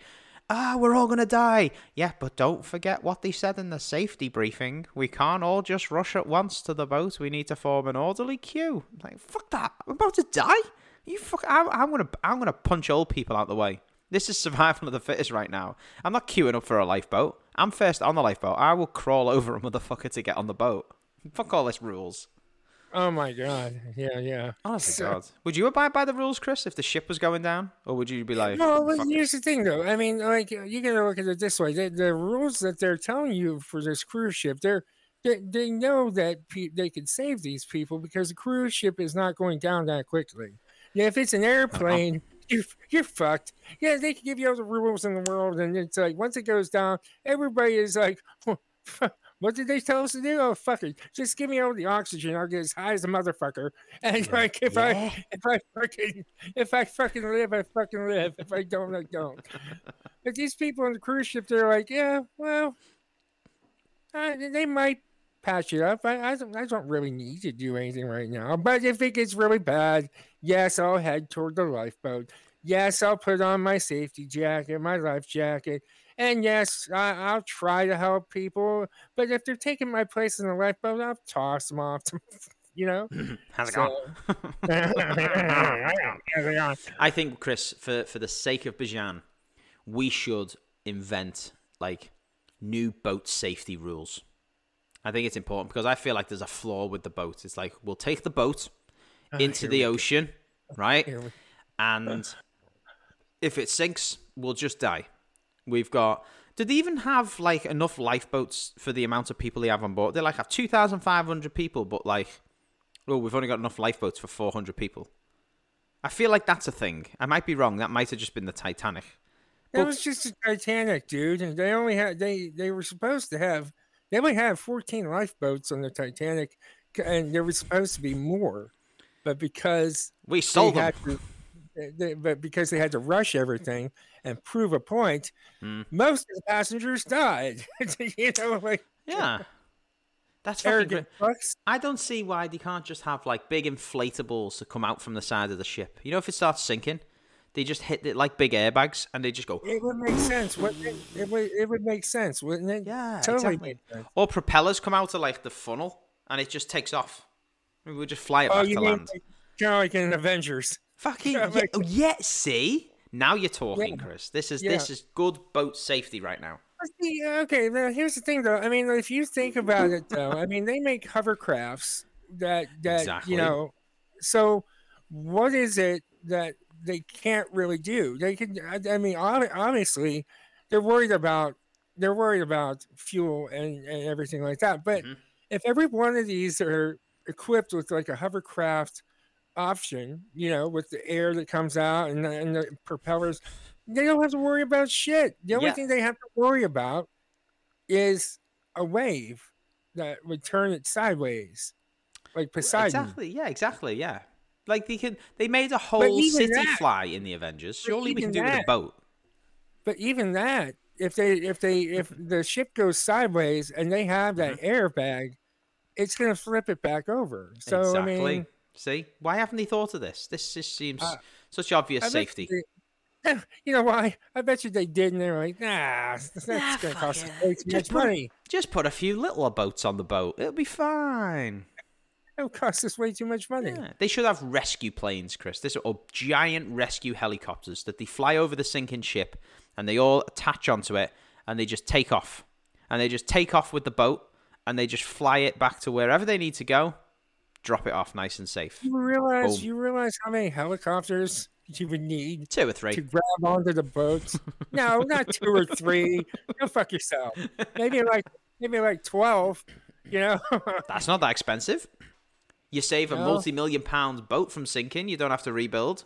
ah, we're all gonna die. Yeah, but don't forget what they said in the safety briefing. We can't all just rush at once to the boat. We need to form an orderly queue. Like, fuck that. I'm about to die. You fuck. I'm, I'm gonna. I'm gonna punch old people out the way. This is survival of the fittest right now. I'm not queuing up for a lifeboat. I'm first on the lifeboat. I will crawl over a motherfucker to get on the boat. Fuck all this rules. Oh my god. Yeah, yeah. Oh, Honestly, So- God. Would you abide by the rules, Chrys, if the ship was going down, or would you be like, No, well, "Fuck it"? here's the thing, though. I mean, like you gotta look at it this way: the, the rules that they're telling you for this cruise ship, they're they, they know that pe- they can save these people because the cruise ship is not going down that quickly. Yeah, if it's an uh-huh. airplane, you're you're fucked. Yeah, they can give you all the rules in the world, and it's like once it goes down, everybody is like. What did they tell us to do? Oh fuck it! Just give me all the oxygen. I'll get as high as a motherfucker. And like if Yeah. I if I fucking if I fucking live, I fucking live. If I don't, I don't. But these people on the cruise ship, they're like, yeah, well, uh, they might patch it up. I, I, don't, I don't really need to do anything right now. But if it gets really bad, yes, I'll head toward the lifeboat. Yes, I'll put on my safety jacket, my life jacket. And yes, I, I'll try to help people. But if they're taking my place in the lifeboat, I'll toss them off. To, you know? How's it So- going? I think, Chrys, for for the sake of Bijan, we should invent like new boat safety rules. I think it's important because I feel like there's a flaw with the boat. It's like we'll take the boat ah, into here the we go. ocean, right? And if it sinks, we'll just die. We've got. Did they even have like enough lifeboats for the amount of people they have on board? They like have two thousand five hundred people, but like, oh, we've only got enough lifeboats for four hundred people. I feel like that's a thing. I might be wrong. That might have just been the Titanic. Well- was just a Titanic, dude. And they only had they they were supposed to have they only had 14 lifeboats on the Titanic, and there was supposed to be more, but because We sold them. to, they, but because they had to rush everything and prove a point, Hmm. most of the passengers died. you know, like Yeah, that's arrogant. I don't see why they can't just have like big inflatables to come out from the side of the ship. You know, if it starts sinking, they just hit it like big airbags and they just go. It would make sense. Wouldn't it? It would, it would make sense, wouldn't it? Yeah, totally exactly. sense. Or propellers come out of like the funnel and it just takes off. We would just fly it Oh, back you to mean land. like, kind of like in Avengers? Fucking Yeah, yeah, oh, yeah, see? Now you're talking, Yeah. Chrys. This is Yeah. this is good boat safety right now. See, Okay, now here's the thing, though. I mean, if you think about it, though, I mean, they make hovercrafts that that Exactly. you know. So, what is it that they can't really do? They can. I, I mean, ob- obviously, they're worried about they're worried about fuel and, and everything like that. But Mhm. if every one of these are equipped with like a hovercraft option, you know, with the air that comes out and the, and the propellers, they don't have to worry about shit. The only Yeah. thing they have to worry about is a wave that would turn it sideways, like Poseidon. Exactly. Yeah, exactly. Yeah. Like they can they made a whole city that- fly in the Avengers. Surely we can do it with a boat. But even that, if they if they if the ship goes sideways and they have that mm-hmm. airbag, it's gonna flip it back over. So exactly. I mean, See? Why haven't they thought of this? This just seems Uh, such obvious I safety. they- you know why? I bet you they did, and they're like, nah, that's Nah, gonna cost us way too Just much put, money. just put a few littler boats on the boat. It'll be fine. It'll cost us way too much money. Yeah, they should have rescue planes, Chrys. This or giant rescue helicopters that they fly over the sinking ship and they all attach onto it and they just take off. And they just take off with the boat and they just fly it back to wherever they need to go, drop it off nice and safe. You realize Boom. you realize how many helicopters you would need Two or three. to grab onto the boats? no, not two or three. Go fuck yourself. Maybe like maybe like twelve. You know, That's not that expensive. You save a multi million pound boat from sinking, you don't have to rebuild.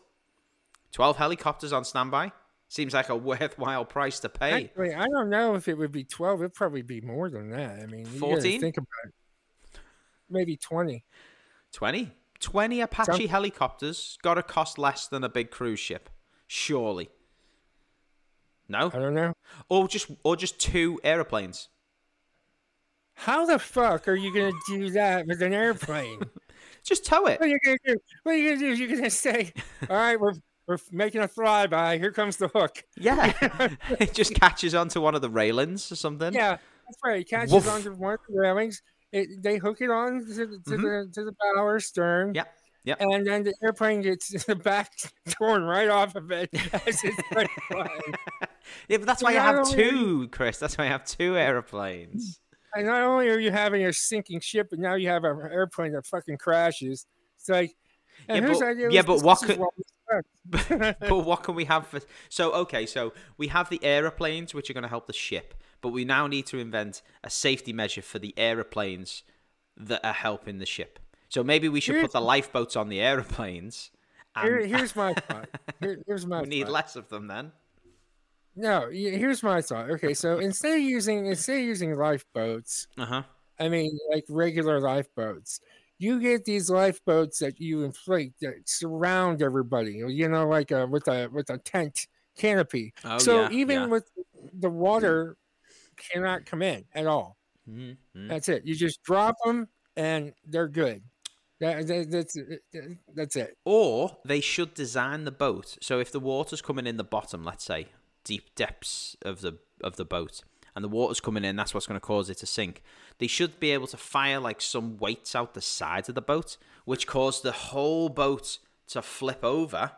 12 helicopters on standby. Seems like a worthwhile price to pay. actually, I don't know if it would be twelve. It'd probably be more than that. I mean, 14? Think about it. Maybe twenty. 20? 20 Apache helicopters gotta cost less than a big cruise ship. Surely. No? I don't know. Or just or just two aeroplanes. How the fuck are you gonna do that with an airplane? Just tow it. What are you gonna do? What are you gonna do? You're gonna say, "All right, we're we're making a flyby. Here comes the hook." Yeah. it just catches onto one of the railings or something. Yeah, that's right. It catches Woof. onto one of the railings. It, they hook it on to, the- to mm-hmm. the to the bow or stern. Yep. Yep. And then the airplane gets the back torn right off of it as it's flying. Yeah, but that's So why you have only- two, Chrys. That's why you have two aeroplanes. And not only are you having a sinking ship, but now you have an airplane that fucking crashes. It's like, and Yeah, but- idea yeah, but what could- but what can we have for so okay so we have the aeroplanes which are going to help the ship but we now need to invent a safety measure for the aeroplanes that are helping the ship so maybe we should put the lifeboats on the aeroplanes and Here, here's my thought. Here, here's my we need thought. less of them then No, here's my thought. Okay, so instead of using instead of using lifeboats, uh-huh I mean like regular lifeboats, you get these lifeboats that you inflate that surround everybody. You know, like a with a with a tent canopy. oh so yeah, even yeah. with the water cannot come in at all. Mhm, mhm. That's it. You just drop them and they're good. That, that, that's that's it. Or they should design the boat so if the water's coming in the bottom, let's say deep depths of the of the boat, and the water's coming in, that's what's going to cause it to sink. They should be able to fire like some weights out the sides of the boat, which cause the whole boat to flip over,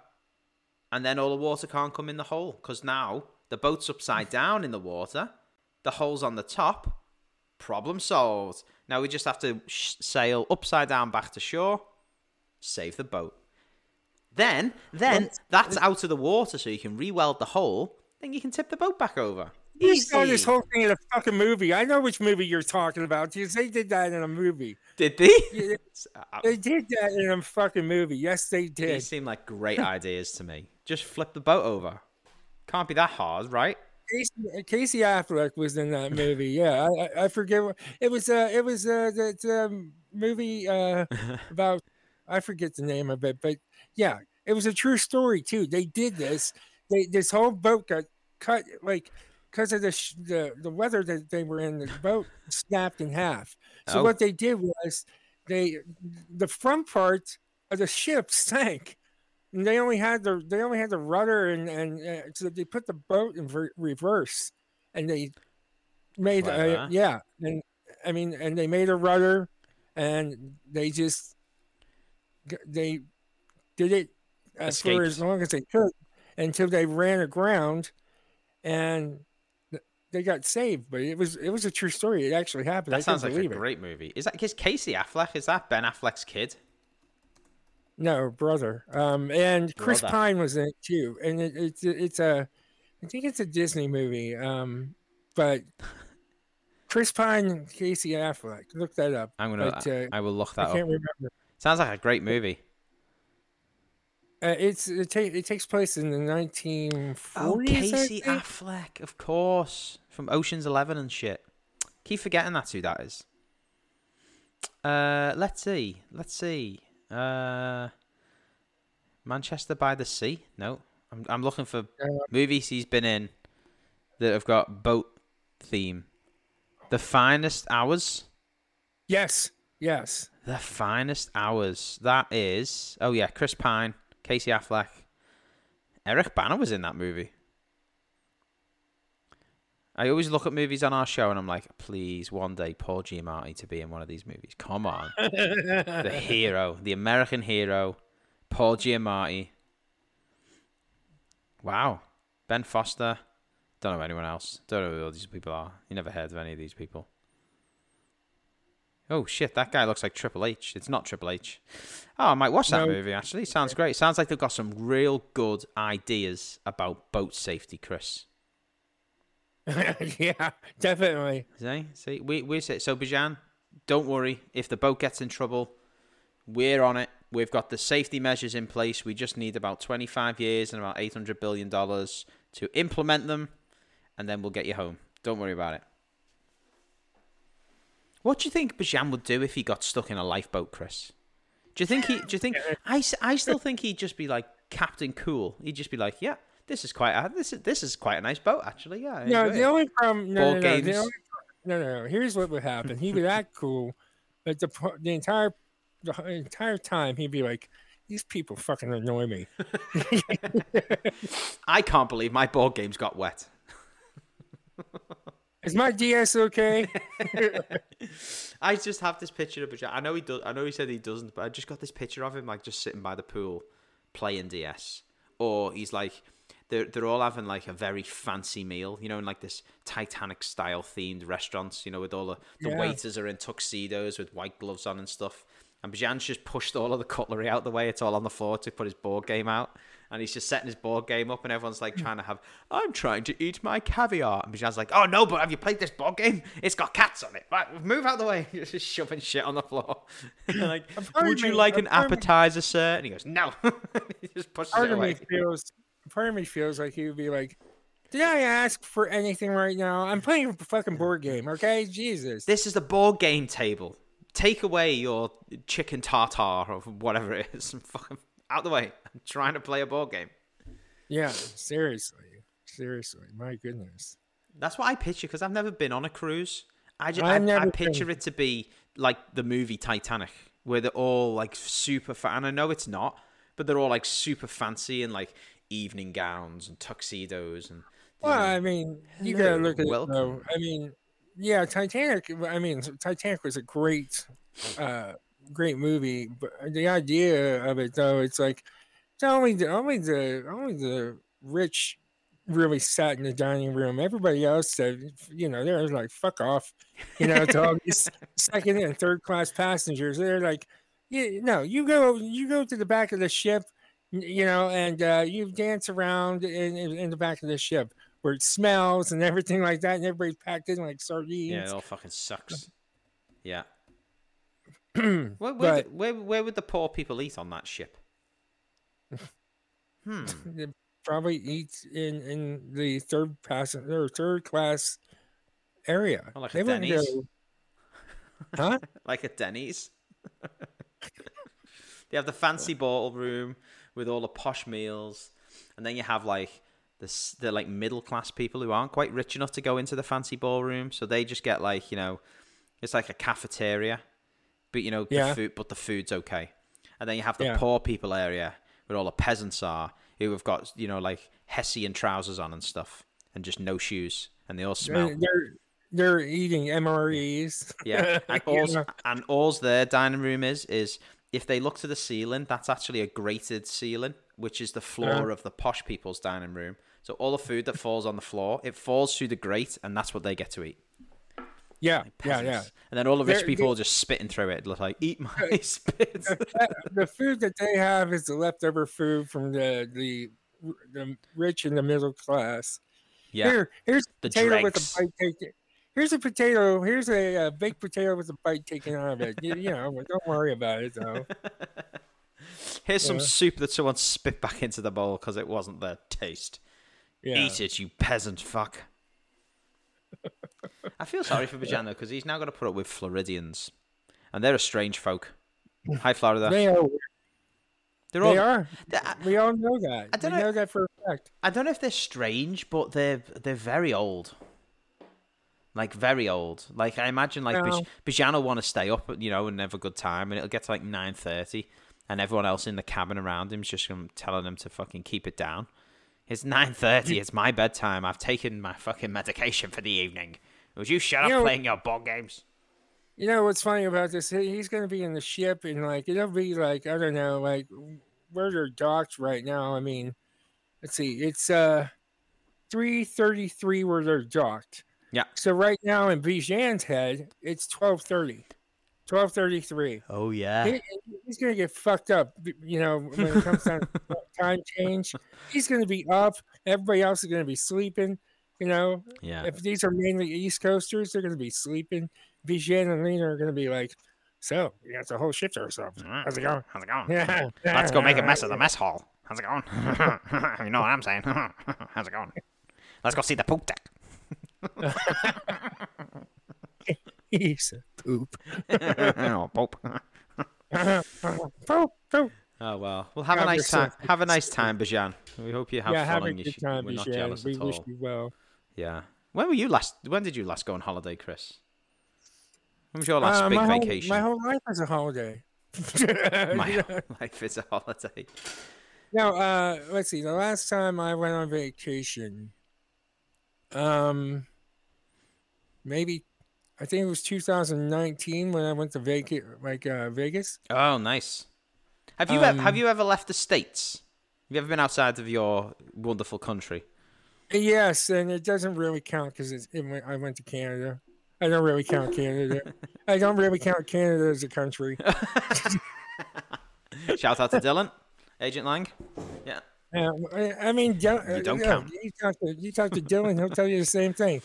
and then all the water can't come in the hole because now the boat's upside down in the water, the hole's on the top. Problem solved. Now we just have to sh- sail upside down back to shore save the boat. Then, then that's out of the water, so you can re-weld the hole. Then you can tip the boat back over. You saw this whole thing in a fucking movie. I know which movie you're talking about because they did that in a movie. Did they? Yeah, Uh, They did that in a fucking movie. Yes, they These did. seem like great ideas to me. Just flip the boat over. Can't be that hard, right? Casey, Casey Affleck was in that movie. Yeah, I, I, I forget what it was. Uh, it was uh, the, the movie uh, about I forget the name of it, but yeah, it was a true story too. They did this. They this whole boat got cut like because of the, sh- the the weather that they were in. The boat snapped in half. So Oh. what they did was they the front part of the ship sank. They only had the they only had the rudder and and uh, so they put the boat in ver- reverse, and they made Clever. yeah, and I mean and they made a rudder, and they just they did it uh, for as long as they could until they ran aground, and they got saved. But it was it was a true story. It actually happened. I That sounds like a it. great movie. Is that is Casey Affleck? Is that Ben Affleck's kid? No, brother. Um, and Chris Brother. Pine was in it too, and it, it's it's a, I think it's a Disney movie. Um, but Chris Pine and Casey Affleck. Look that up. I'm gonna. But, uh, I will look that I can't up. remember. Sounds like a great movie. Uh, it's it, ta- it takes place in the 1940s. Oh, Casey. Affleck, of course, from Ocean's Eleven and shit. Keep forgetting that's who that is. Uh, let's see. Let's see. Uh, Manchester by the Sea. No, I'm I'm looking for Uh, movies he's been in that have got boat theme. The finest hours. Yes, yes. The finest hours. That is. Oh yeah, Chris Pine, Casey Affleck, Eric Bana was in that movie. I always look at movies on our show and I'm like, please, one day Paul Giamatti to be in one of these movies. Come on, the hero, the American hero, Paul Giamatti. Wow, Ben Foster. Don't know anyone else. Don't know who all these people are. You never heard of any of these people. Oh shit, that guy looks like Triple H. It's not Triple H. Oh, I might watch that No. movie actually. Sounds great. Sounds like they've got some real good ideas about boat safety, Chrys. yeah, definitely. See, see, we we say so. Bijan, don't worry. If the boat gets in trouble, we're on it. We've got the safety measures in place. We just need about twenty five years and about eight hundred billion dollars to implement them, and then we'll get you home. Don't worry about it. What do you think Bijan would do if he got stuck in a lifeboat, Chrys? Do you think he? Do you think? I? I still think he'd just be like Captain Cool. He'd just be like, yeah, this is quite a, this is this is quite a nice boat actually. Yeah. I No, the it." only problem. No, no, no, the only, no, no, no. Here's what would happen. He would act cool, but the the entire the entire time he'd be like, "These people fucking annoy me." I can't believe my board games got wet. Is my DS okay? I just have this picture of Bijan. I know he does. I know he said he doesn't, but I just got this picture of him like just sitting by the pool playing DS, or he's like they're they're all having like a very fancy meal, you know, in like this Titanic style themed restaurants, you know, with all the the Yeah. waiters are in tuxedos with white gloves on and stuff. And Bijan's just pushed all of the cutlery out the way. It's all on the floor to put his board game out. And he's just setting his board game up, and everyone's like trying to have, I'm trying to eat my caviar. And Bijan's like, Oh no, but have you played this board game? It's got cats on it. Right, move out the way. He's just shoving shit on the floor. like, would you me- like an of me- appetizer, sir? And he goes, No. he just pushes part it away. feels part of me feels like he would be like, "Did I ask for anything right now? I'm playing a fucking board game, okay? Jesus." This is the board game table. Take away your chicken tartar or whatever it is. Fucking out the way. I'm trying to play a board game. yeah, seriously, seriously, my goodness. That's what I picture because I've never been on a cruise. I just I, I picture been. it to be like the movie Titanic, where they're all like super fan. And I know it's not, but they're all like super fancy and like evening gowns and tuxedos and. Well, I mean, you gotta look at it though. I mean, yeah, Titanic. I mean, Titanic was a great, uh, great movie. But the idea of it, though, it's like it's only the only the only the rich really sat in the dining room. Everybody else said, you know, they're like, "Fuck off," you know, to all these second and third class passengers. They're like, "Yeah, no, you go, you go to the back of the ship." You know, and uh, you dance around in, in, the back of the ship where it smells and everything like that, and everybody's packed in like sardines. Yeah, it all fucking sucks. Yeah. Where, where, But- where, where would the poor people eat on that ship? Hmm. They probably eat in in the third passenger third class area. Oh, like a they Denny's? go- Huh? like at Denny's. they have the fancy ballroom with all the posh meals, and then you have like the the like middle class people who aren't quite rich enough to go into the fancy ballroom, so they just get like you know, it's like a cafeteria, but you know, Yeah. the food, but the food's okay. And then you have the Yeah. poor people area where all the peasants are, who have got you know like Hessian trousers on and stuff, and just no shoes, and they all smell. They're, they're they're eating MREs. Yeah, and all's, and all's their dining room is is if they look to the ceiling, that's actually a grated ceiling, which is the floor of the posh people's dining room. So all the food that falls on the floor, it falls through the grate, and that's what they get to eat. Yeah, yeah, yeah. And then all the rich They're- people they- are just spitting through it, like eat my spit. That- the food that they have is the leftover food from the the the rich and the middle class. yeah, Here, here's The potato with dregs. a bite taken. Here's a potato. Here's a uh, baked potato with a bite taken out of it. You, you know, don't worry about it though. here's some soup that someone spit back into the bowl because it wasn't their taste. Yeah. Eat it, you peasant fuck. I feel sorry for Bajano because he's now got to put up with Floridians, and they're a strange folk. Hi, Florida. They are. They're all. They are. they- I- We all know that. I don't know- know that for a fact. I don't know if they're strange, but they're they're very old. Like very old. Like I imagine, like No. Will want to stay up, you know, and have a good time, and it'll get to like nine thirty, and everyone else in the cabin around him's just telling him to fucking keep it down. It's nine thirty. It's my bedtime. I've taken my fucking medication for the evening. Would you shut You up know- playing your board games? You know what's funny about this? He's going to be in the ship, and like it'll be like I don't know, like where they're docked right now. I mean, let's see, it's uh three thirty three where they're docked. Yeah. So right now in Bijan's head, it's twelve thirty. Twelve thirty three. Oh yeah. He, he's gonna get fucked up, you know, when it comes down to time change. He's gonna be up. Everybody else is gonna be sleeping. You know, Yeah. if these are mainly East Coasters, they're gonna be sleeping. Bijan and Lena are gonna be like, "So, we got the whole shift to ourselves. Mm. How's it going? How's it going? Yeah, Let's go make a mess of the mess hall. How's it going? you know what I'm saying? How's it going? Let's go see the poop deck. He's a poop. oh, poop. poop, poop. Oh well. Well, have a nice time. Have a nice time, Bijan. We hope you have yeah, fun have a good time, we're not Bijan. jealous We at wish all. you well. Yeah. When were you last? When did you last go on holiday, Chrys? When was your last Uh, big my vacation? Whole, my whole life is a holiday. My whole life is a holiday. Now, uh, let's see. The last time I went on vacation, um, maybe I think it was 2019 when I went to Vegas, like uh, Vegas. Oh, nice. Have you ev- have Um, you ever left the states? Have you ever been outside of your wonderful country? Yes, and it doesn't really count because it, I went to Canada. I don't really count Canada. I don't really count Canada as a country. Shout out to Dylan, Agent Lang. Yeah. Um, I, I mean, Dylan, You don't uh, count. You talk, to, you talk to Dylan, he'll tell you the same thing.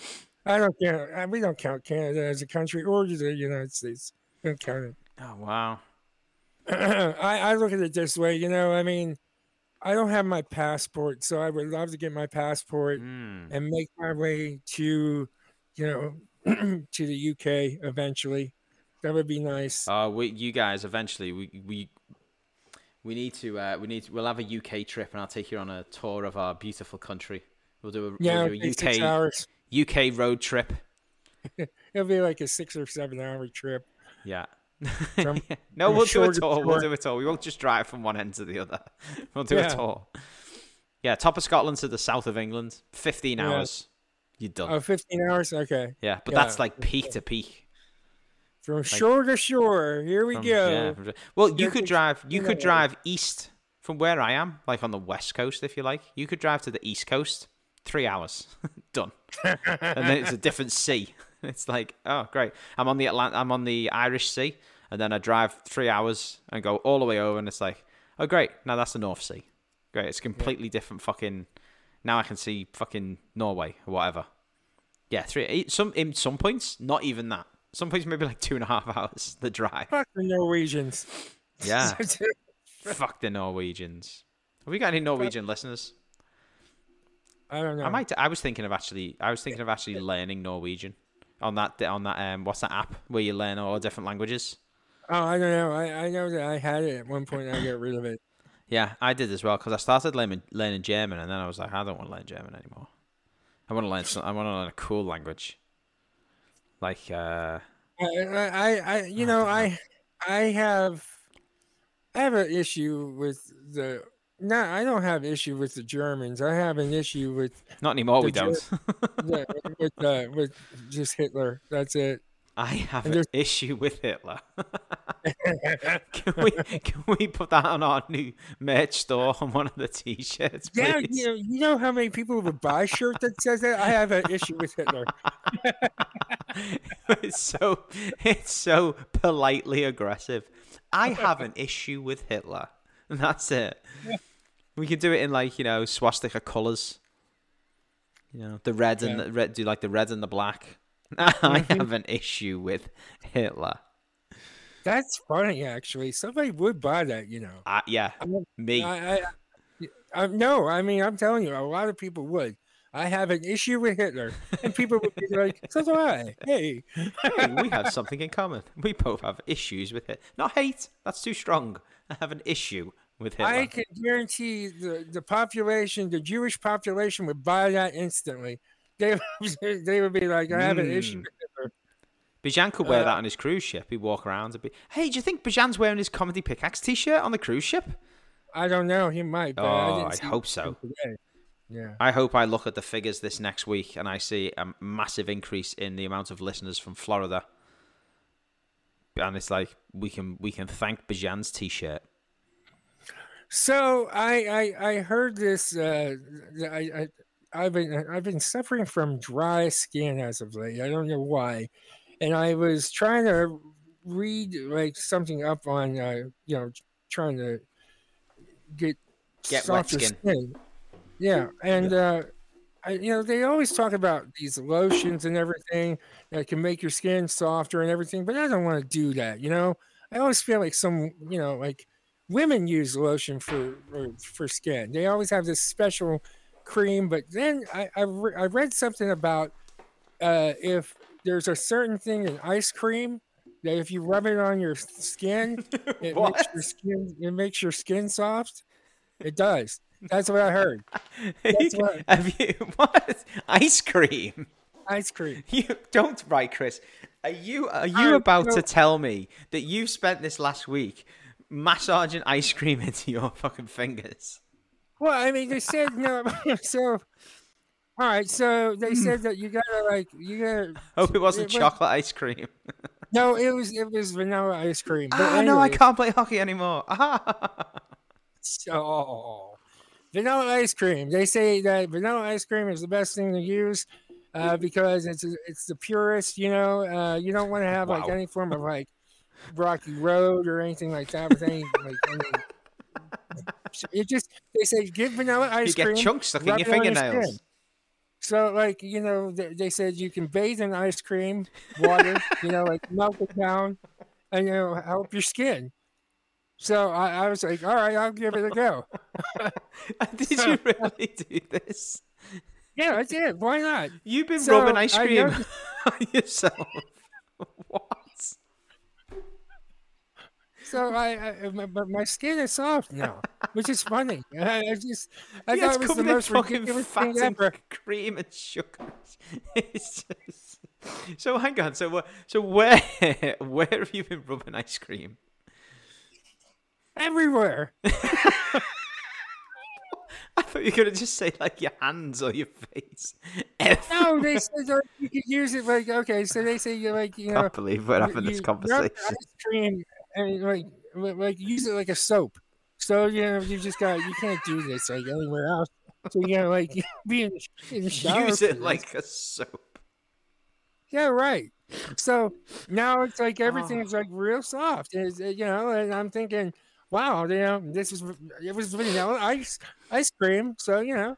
I don't care. uh, We don't count Canada as a country or the United States. We don't count it. Oh wow. I, I look at it this way, you know, I mean, I don't have my passport, so I would love to get my passport Mm. and make my way to, you know, to the UK eventually. That would be nice. Oh, we, you guys, eventually, we we we need to uh, we need to, we'll have a UK trip, and I'll take you on a tour of our beautiful country. We'll do a, yeah, we'll do a UK. UK road trip. It'll be like a six or seven hour trip. Yeah. From- no, we'll do a tour. We'll do a tour. We won't just drive from one end to the other. We'll do Yeah. a tour. Yeah, top of Scotland to the south of England, fifteen Yeah. hours. You're done. Oh, 15 hours? Okay. yeah, but yeah. that's like peak to peak. From shore to shore. Here we From- go. yeah, well, you could drive. You could drive east from where I am, like on the west coast, if you like. You could drive to the east coast, three hours, done, and then it's a different sea. It's like, oh, great. I'm on the Atlant- I'm on the Irish Sea, and then I drive three hours and go all the way over, and it's like, oh, great. Now that's the North Sea. Great. It's completely different. Fucking. Now I can see fucking Norway or whatever. Yeah, three. Eight, some in some points, not even that. Some points maybe like two and a half hours the drive. Fuck the Norwegians. Yeah. Fuck the Norwegians. Have we got any Norwegian listeners? I don't know. I might. I was thinking of actually. I was thinking of actually learning Norwegian on that. On that. Um. What's that app where you learn all different languages? Oh, I don't know. I, I know that I had it at one point. I got rid of it. Yeah, I did as well because I started learning learning German and then I was like, I don't want to learn German anymore. I want to learn. Some, I want to learn a cool language. Like. uh I, I, I- I you know, I, I have, I have an issue with the. No, I don't have issue with the Germans. I have an issue with Not anymore. We don't. the, with uh, with just Hitler. That's it. I have And an there's- issue with Hitler. can we can we put that on our new merch store on one of the t-shirts, please? Yeah, you know, you know how many people would buy a shirt that says that? I have an issue with Hitler. it's so it's so politely aggressive. I have an issue with Hitler. And that's it. We could do it in like, you know, swastika colours. You know, the red and Yeah. the red do like the red and the black. I have an issue with Hitler. That's funny, actually. Somebody would buy that, you know. Uh, yeah, I'm- me. I, I, I, no, I mean, I'm telling you, a lot of people would. I have an issue with Hitler, and people would be like, "So do I." Hey, hey, we have something in common. We both have issues with it. Not hate. That's too strong. I have an issue with Hitler. I can guarantee the the population, the Jewish population, would buy that instantly. They they would be like, "I have an issue Mm. with Hitler." Bijan could wear Uh, that on his cruise ship. He'd walk around and be, "Hey, do you think Bijan's wearing his comedy pickaxe T-shirt on the cruise ship?" I don't know. He might. But I Oh, I'd see hope so. today. Yeah. I hope I look at the figures this next week and I see a massive increase in the amount of listeners from Florida. And it's like we can we can thank Bijan's t-shirt. So I I, I heard this. Uh, I, I I've been I've been suffering from dry skin as of late. I don't know why, and I was trying to read like something up on uh, you know trying to get Get softer skin. Yeah, and uh, I, you know they always talk about these lotions and everything that can make your skin softer and everything, but I don't want to do that. You know, I always feel like some you know like women use lotion for for, skin. They always have this special cream, but then I I, re- I read something about uh, if there's a certain thing in ice cream that if you rub it on your skin, it makes your skin it makes your skin soft. It does. That's what I heard. That's what- Have you what ice cream? Ice cream. You don't right, Chrys. Are you are you Alright, about to tell me that you spent this last week massaging ice cream into your fucking fingers? Well, I mean, they said no. So, all right. So they Hmm. said that you gotta like you gotta. Hope it wasn't It was- chocolate ice cream. No, it was it was vanilla ice cream. But Ah, no, I can't play hockey anymore. Ah. So, vanilla ice cream. They say that vanilla ice cream is the best thing to use uh, because it's it's the purest. You know, uh, you don't want to have like any form of like rocky road or anything like that with any like. Any, it just they say give vanilla ice You get cream. chunks stuck in your fingernails. So, like you know, they, they said you can bathe in ice cream water. you know, like melt it down, and you know help your skin. So I, I was like, all right, I'll give it a go. Did you really do this? Yeah, I did. Why not? You've been So, rubbing ice cream noticed- on yourself. So I, I my, my- skin is soft now, which is funny. I, I just I Yeah, thought it was the most fucking fat and ever. cream and sugar. It's just... So hang on. So so where where have you been rubbing ice cream? Everywhere. I thought you were gonna just say like your hands or your face. No, they said you could use it like okay. So they say you're like you know. I can't believe we're having you this conversation. Ice cream and like like use it like a soap. So you know you just got you can't do this like anywhere else. So you gotta like be in the, in the shower. Use it like a soap. yeah, right. So now it's like Oh. everything's like real soft. Is uh, you know, and I'm thinking, wow, you know, this is it was vanilla ice ice cream. So you know,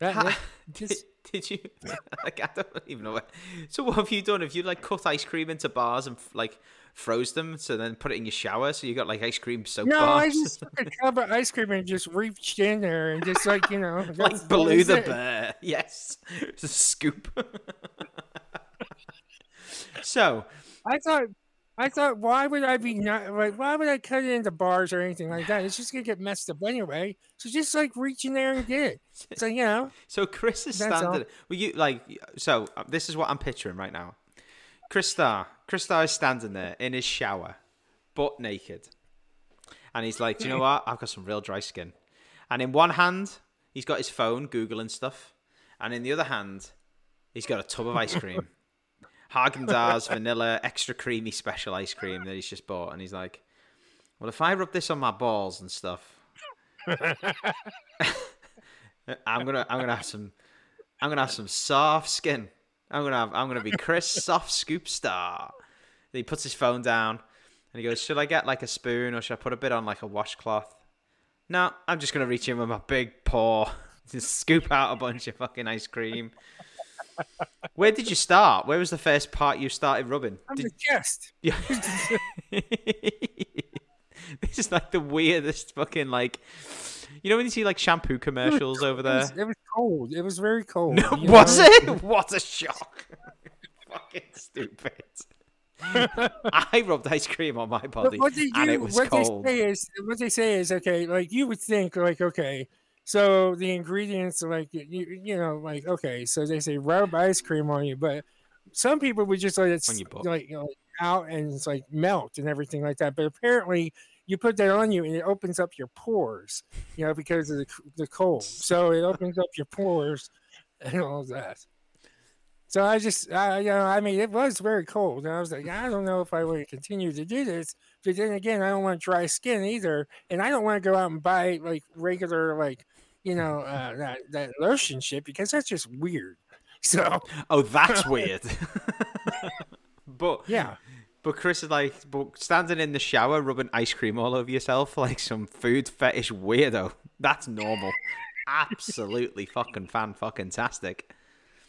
that, Ha- that Did, just did you like? I don't even know. What, so what have you done? Have you like cut ice cream into bars and like froze them, so then put it in your shower, so you got like ice cream soap no, I just took a tub of ice cream and just reached in there and just like you know, like Baloo the it. bear. Yes, it's a scoop. so I thought, I thought, why would I be not like? Why would I cut it into bars or anything like that? It's just gonna get messed up anyway. So just like reach in there and get it. So you know, So Chrys is standing. Well, you like so. uh, This is what I'm picturing right now. Chrys Starr. Chrys Starr is standing there in his shower, butt naked, and he's like, "Do you know what? I've got some real dry skin." And in one hand, he's got his phone googling stuff, and in the other hand, he's got a tub of ice cream, Haagen Dazs vanilla extra creamy special ice cream that he's just bought, and he's like, "Well, if I rub this on my balls and stuff." I'm gonna I'm gonna have some I'm gonna have some soft skin. I'm gonna have I'm gonna be Chrys Soft Scoop Starr. Then he puts his phone down and he goes, Should I get like a spoon or should I put a bit on like a washcloth? No, I'm just gonna reach in with my big paw, just scoop out a bunch of fucking ice cream. Where did you start? Where was the first part you started rubbing? I'm Did- the guest. yeah. this is like the weirdest fucking like you know when you see like shampoo commercials over It was, there? it was cold. It was very cold. No, was know? it? What a shock! fucking stupid. I rubbed ice cream on my body what they and it was what cold. they say is, what they say is, okay, like you would think, like, okay, so the ingredients, are like, you, you know, like, okay, so they say rub ice cream on you, but some people would just let it On s- your butt. like, you know, out and it's like melt and everything like that. But apparently, you put that on you and it opens up your pores, you know, because of the, the cold. So it opens up your pores and all that. So I just, I, you know, I mean, it was very cold. And I was like, I don't know if I want to continue to do this. But then again, I don't want dry skin either. And I don't want to go out and buy like regular, like, you know, uh, that, that lotion shit because that's just weird. So, Oh, that's weird. but yeah. But Chrys is like, but standing in the shower rubbing ice cream all over yourself like some food fetish weirdo. That's normal. Absolutely fucking fan fucking tastic.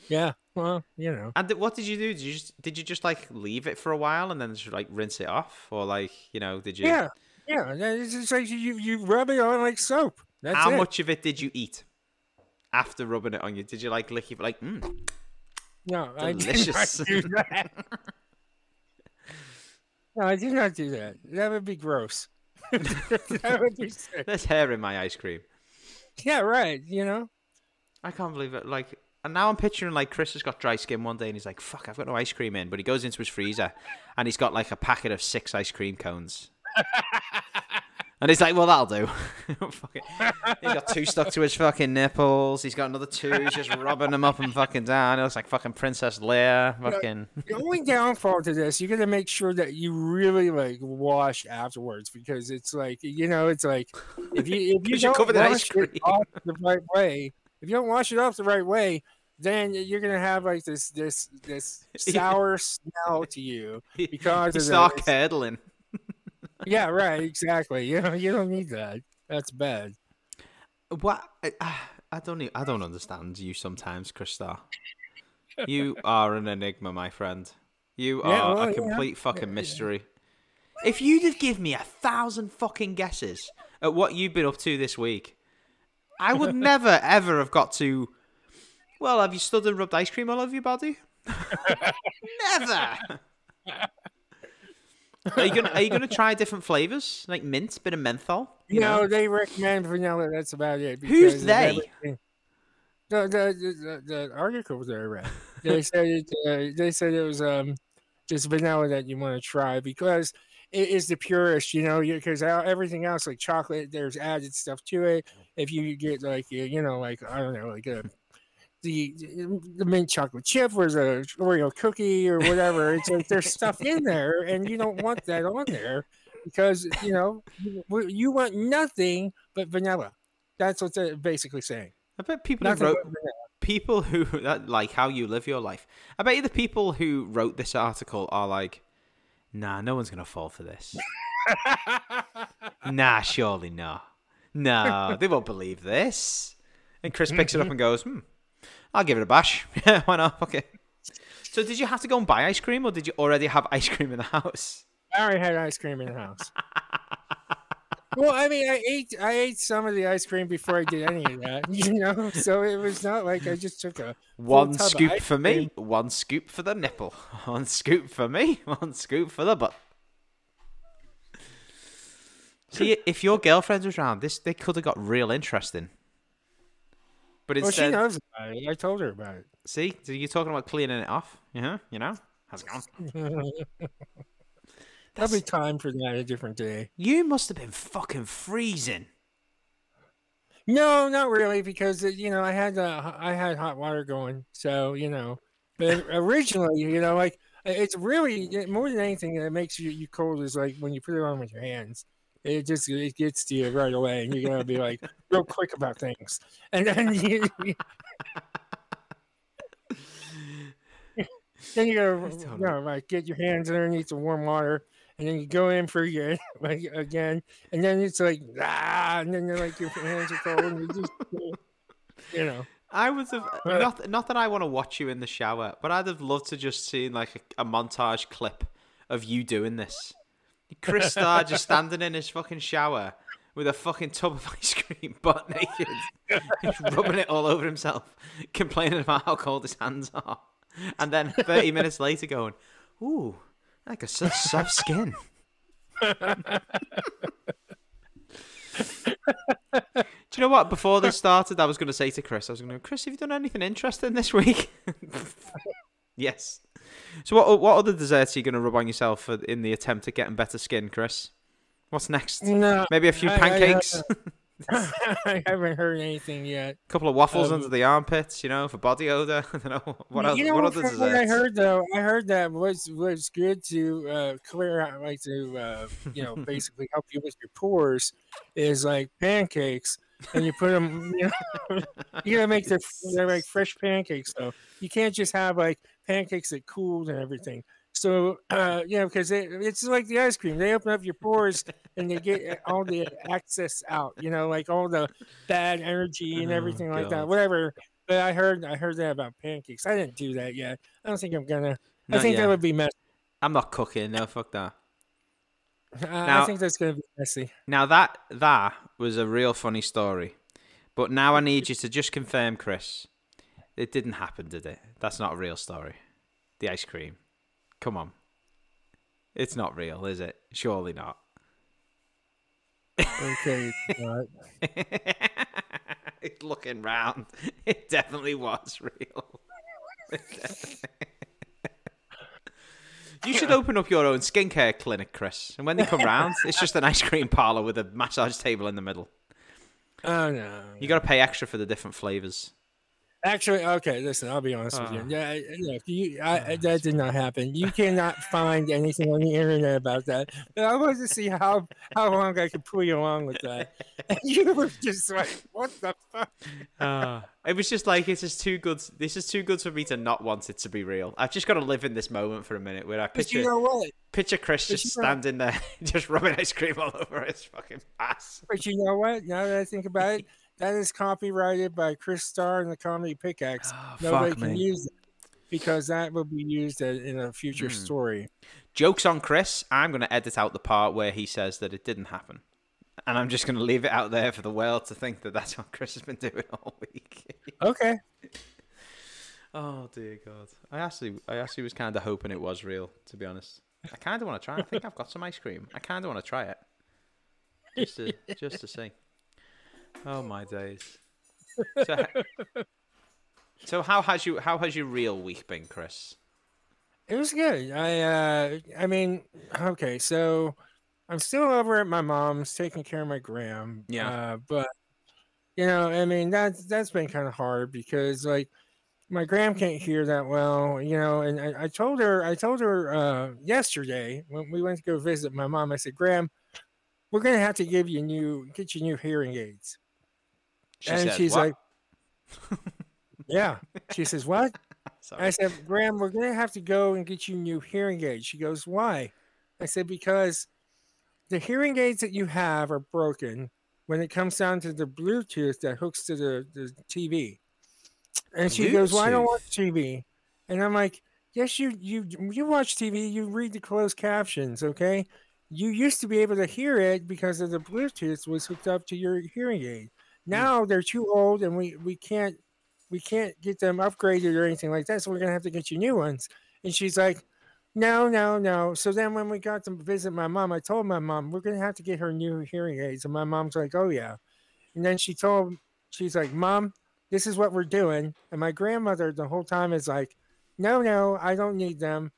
Yeah. Well, you know. And th- what did you do? Did you just did you just like leave it for a while and then just like rinse it off, or like you know did you? Yeah. Yeah. It's just like you, you rub it on like soap. That's How it. much of it did you eat after rubbing it on you? Did you like lick it like? Mm, No, I did delicious. not do that. no, I did not do that. That would be gross. that would be sick. there's hair in my ice cream. Yeah, right. You know. I can't believe it. Like, and now I'm picturing like Chrys has got dry skin one day and he's like, "Fuck, I've got no ice cream in," but he goes into his freezer and he's got like a packet of six ice cream cones. And he's like, well, that'll do. He's got two stuck to his fucking nipples. He's got another two. He's just rubbing them up and fucking down. It looks like fucking Princess Leia. Fucking. The only downfall to this, you got to make sure that you really like wash afterwards because it's like you know, it's like if you if you're don't ice wash it off the right way, if you don't wash it off the right way, then you're gonna have like this this this sour smell to you because You of start curdling. Yeah, right, exactly. You know, you don't need that. That's bad. What? I, I don't. I don't understand you sometimes, Krista. You are an enigma, my friend. You Yeah, are well, a yeah. complete fucking mystery. If you'd have given me a thousand fucking guesses at what you've been up to this week, I would never ever have got to. Well, have you stood and rubbed ice cream all over your body? never. Are you gonna Are you gonna try different flavors like mint, bit of menthol? You know, they recommend vanilla. That's about it. Who's they? everything. The the, the the the article that I read. They said it. Uh, they said it was um just vanilla that you want to try because it is the purest. You know, because everything else like chocolate, there's added stuff to it. If you get like you you know like I don't know like a the the mint chocolate chip or the Oreo cookie or whatever. It's like there's stuff in there, and you don't want that on there because you know you, want nothing but vanilla. That's what they're basically saying. I bet people who wrote people who that like how you live your life. I bet you the people who wrote this article are like, nah, no one's gonna fall for this. nah, surely no. No, they won't believe this. And Chrys picks it up and goes, hmm, I'll give it a bash. Yeah, why not? Okay. So did you have to go and buy ice cream or did you already have ice cream in the house? I already had ice cream in the house. well, I mean, I ate I ate some of the ice cream before I did any of that, you know. So it was not like I just took a One scoop for me, one scoop for the nipple. One scoop for me, one scoop for the butt. See, if your girlfriend was around, this they could have got real interesting. But Well, she knows about it. I told her about it. see, so you're talking about cleaning it off. Yeah, you know, how's it going? There'll be time for that a different day. You must have been fucking freezing. No, not really, because uh, you know I had uh, I had hot water going, so you know. But originally, you know, like it's really more than anything that makes you you cold is like when you put it on with your hands. It just it gets to you right away, and you're gonna be like real quick about things, and then you. Then you gotta, you know, like get your hands underneath the warm water, and then you go in for your like again, and then it's like ah, and then you're like your hands are cold, and you just, you know. I would have not not that I want to watch you in the shower, but I'd have loved to just seen like a, a montage clip of you doing this. Chrys Starr just standing in his fucking shower with a fucking tub of ice cream, butt naked, just rubbing it all over himself, complaining about how cold his hands are, and then thirty minutes later going, "Ooh, like a such soft skin." Do you know what? Before this started, I was going to say to Chrys, I was going to, go, Chrys, have you done anything interesting this week? yes. So, what what other desserts are you going to rub on yourself for, in the attempt at getting better skin, Chrys? What's next? No, Maybe a few I- I pancakes, I haven't heard anything yet. a couple of waffles Um, under the armpits, you know, for body odor. I don't know what else. you know what other from what I heard though, I heard that was was good to uh, clear out, like to uh, you know, basically help you with your pores, is like pancakes, and you put them. You know, you gotta make the they're like fresh pancakes, though. You can't just have like pancakes that cooled and everything. So uh, you know, because it, it's like the ice cream. They open up your pores and they get all the excess out. You know, like all the bad energy and Oh, everything like that. Whatever. But I heard I heard that about pancakes. I didn't do that yet. I don't think I'm gonna. I think yet. that would be messy. I'm not cooking. No, fuck that. I, I think that's gonna be messy. Now that that was a real funny story, but now I need you to just confirm, Chrys. It didn't happen, did it? That's not a real story. The ice cream. Come on. It's not real, is it? Surely not. Okay. all right. He's looking round. It definitely was real. you should open up your own skincare clinic, Chrys. And when they come round, it's just an ice cream parlor with a massage table in the middle. Oh no. You got to pay extra for the different flavors. Actually, okay. Listen, I'll be honest with Ah. you. Yeah, I- look, you, I, I- that did not happen. You cannot find anything on the internet about that. But I wanted to see how how long I could pull you along with that. And you were just like, "What the fuck?" Uh, it was just like it's just too good. This is too good for me to not want it to be real. I've just got to live in this moment for a minute where I picture you know what? picture Chrys but just you know- standing there, just rubbing ice cream all over his fucking ass. But you know what? Now that I think about it, that is copyrighted by Chrys Starr and the Comedy Pickaxe. Oh, Nobody can me. use it because that will be used in a future Hmm. story. Jokes on Chrys. I'm going to edit out the part where he says that it didn't happen. And I'm just going to leave it out there for the world to think that that's what Chrys has been doing all week. Okay. oh dear God! I actually, I actually was kind of hoping it was real. To be honest, I kind of want to try. I think I've got some ice cream. I kind of want to try it, just to, just to see. Oh my days! So, so how has you, how has your real week been, Chrys? It was good. I uh I mean, okay, so I'm still over at my mom's taking care of my gram. Yeah. Uh, but you know, I mean that's that's been kind of hard because like my gram can't hear that well, you know, and I, I told her I told her uh yesterday when we went to go visit my mom, I said, Gram, we're gonna have to give you new get you new hearing aids. She and said, she's "What?" like Yeah. She says, What? I said, Gram, we're gonna have to go and get you new hearing aids. She goes, Why? I said, Because the hearing aids that you have are broken when it comes down to the Bluetooth that hooks to the, the TV. And she goes, Well, I don't watch TV. And I'm like, Yes, you you you watch TV, you read the closed captions, okay? You used to be able to hear it because of the Bluetooth was hooked up to your hearing aid. Now they're too old and we, we can't we can't get them upgraded or anything like that. So we're gonna have to get you new ones. And she's like, No, no, no. So then when we got to visit my mom, I told my mom we're gonna have to get her new hearing aids. And my mom's like, Oh yeah. And then she told she's like, Mom, this is what we're doing. And my grandmother the whole time is like, No, no, I don't need them.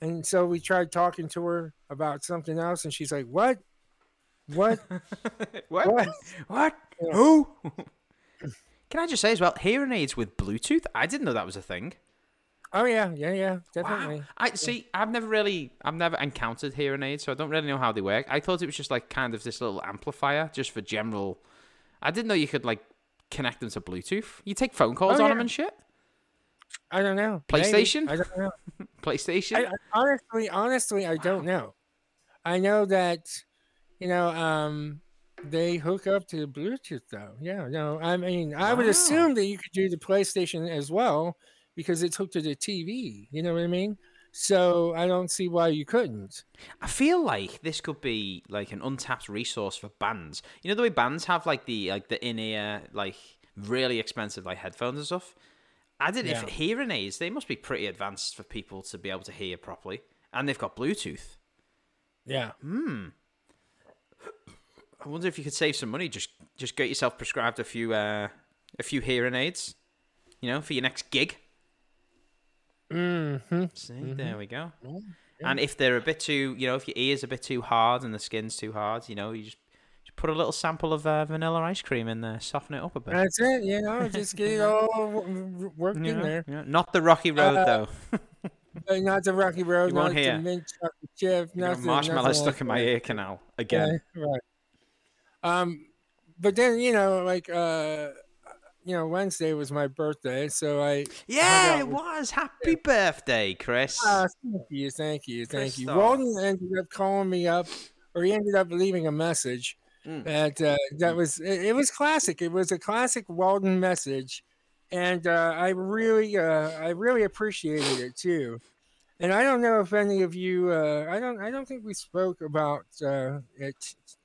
And so we tried talking to her about something else, and she's like, What? What? what? What? What? Yeah. Who? Can I just say as well, hearing aids with Bluetooth? I didn't know that was a thing. Oh yeah, yeah, yeah, Wow. definitely. I see. I've never really, I've never encountered hearing aids, so I don't really know how they work. I thought it was just like kind of this little amplifier, just for general. I didn't know you could like connect them to Bluetooth. You take phone calls Oh, on yeah. them and shit. I don't know. Maybe. PlayStation? I don't know. PlayStation. I, I, honestly, honestly, I don't know. I know that, you know, um, they hook up to Bluetooth though. Yeah, no, I mean, I would Wow. assume that you could do the PlayStation as well because it's hooked to the TV. You know what I mean? So I don't see why you couldn't. I feel like this could be like an untapped resource for bands. You know the way bands have like the like the in ear like really expensive like headphones and stuff. I did Yeah. if hearing aids, they must be pretty advanced for people to be able to hear properly, and they've got Bluetooth. Yeah. Hmm. I wonder if you could save some money. Just just get yourself prescribed a few uh a few hearing aids. You know, for your next gig. Mm-hmm. See, there we go. And if they're a bit too, you know, if your ear's a bit too hard and the skin's too hard, you know, you just, just put a little sample of uh, vanilla ice cream in there, soften it up a bit. That's it. You know, just get it all worked You in know? there. Not the rocky road Uh, though. Not the Rocky Road, You won't hear. mint chocolate chip, nothing. marshmallow nothing stuck like in my that. ear canal again. Yeah, right. Um, but then you know, like uh, you know, Wednesday was my birthday, so I Yeah, it was. Happy birthday, Chrys. Ah, thank you, thank you, thank you. Christoph. Walden ended up calling me up, or he ended up leaving a message. Mm. That uh, that was it, it was classic. It was a classic Walden message, and uh, I really uh, I really appreciated it too. And I don't know if any of you uh, I don't I don't think we spoke about uh, it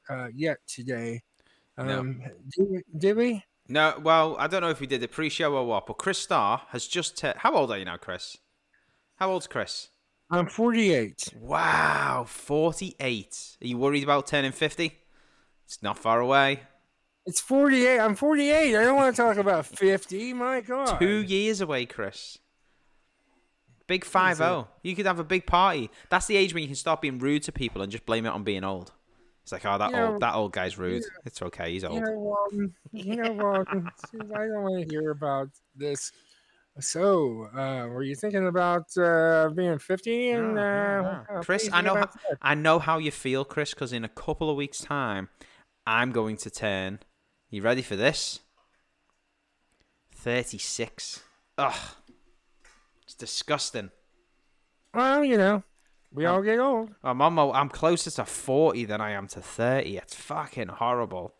uh, yet today. No. Um, did, we- did we? No, well, I don't know if we did the pre-show or what, but Chrys Starr has just. T- How old are you now, Chrys? How old's Chrys? I'm 48. Wow, forty-eight. Are you worried about turning fifty? It's not far away. It's 48. I'm 48. I don't want to talk about 50. My God. Two years away, Chrys. Big five zero. You could have a big party. That's the age when you can start being rude to people and just blame it on being old. It's like, oh, that You know, old that old guy's rude. It's okay. He's old. You know, Walden. You know, Walden. I don't want to hear about this. So, uh, were you thinking about uh, being 50? And No, uh, no, what no. kind of Chrys, I know, how. I know how you feel, Chrys, because in a couple of weeks' time, I'm going to turn. You ready for this? Thirty-six. Ugh, it's disgusting. Well, you know, we Um, all get old. I'm almost, I'm closer to forty than I am to thirty. It's fucking horrible.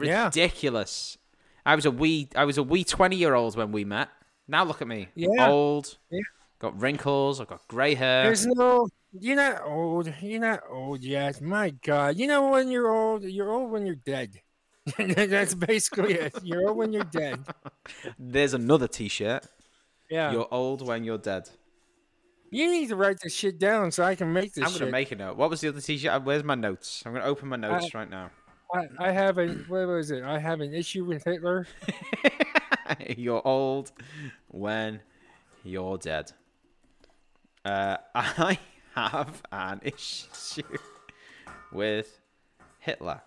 Yeah. Ridiculous. I was a wee, I was a wee twenty-year-old when we met. Now look at me. Yeah. Old. Yeah. Got wrinkles. I've got grey hair. There's no. You're not old. You're not old yet. My God. You know when you're old? You're old when you're dead. That's basically it. You're old when you're dead. There's another T-shirt. Yeah. You're old when you're dead. You need to write this shit down so I can make this I'm gonna shit. make a note. What was the other T-shirt? Uh, Where's my notes? I'm gonna open my notes right now. I, I have a what was it? I have an issue with Hitler. you're old when you're dead. Uh, I have an issue with Hitler.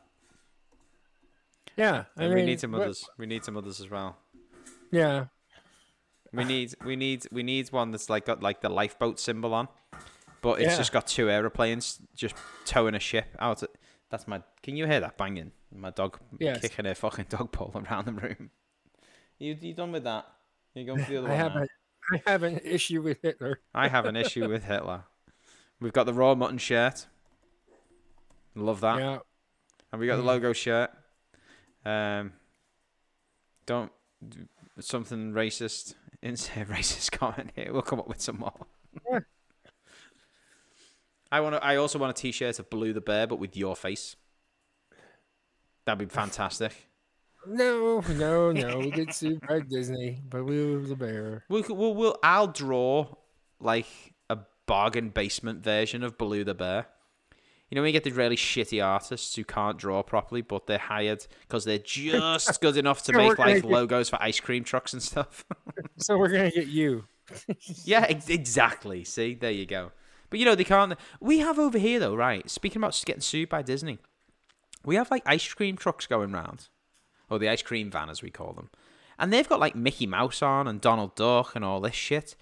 Yeah, I And we need some what- others. We need some others as well. Yeah, We need we need we need one that's like got like the lifeboat symbol on, but it's Yeah. just got two aeroplanes just towing a ship out. That's my. Can you hear that banging? My dog Yes. kicking a fucking dog pole around the room. You you done with that? You going for the other I one? have now? a, I have an issue with Hitler. I have an issue with Hitler. We've got the raw mutton shirt. Love that. Yeah, And we got the logo shirt. Um, don't something racist. Insert racist comment here. We'll come up with some more. Yeah. I want. to. I also want a T-shirt of Blue the Bear, but with your face. That'd be fantastic. no, no, no. We get sued by Disney, but we were the bear. We'll, we'll, we'll. I'll draw like a bargain basement version of Blue the Bear. You know when you get the really shitty artists who can't draw properly, but they're hired because they're just good enough to we're make like get- logos for ice cream trucks and stuff. So we're gonna get you. yeah, ex- exactly. See, there you go. But you know they can't. We have over here though, right? Speaking about getting sued by Disney, we have like ice cream trucks going round, or the ice cream van as we call them, and they've got like Mickey Mouse on and Donald Duck and all this shit.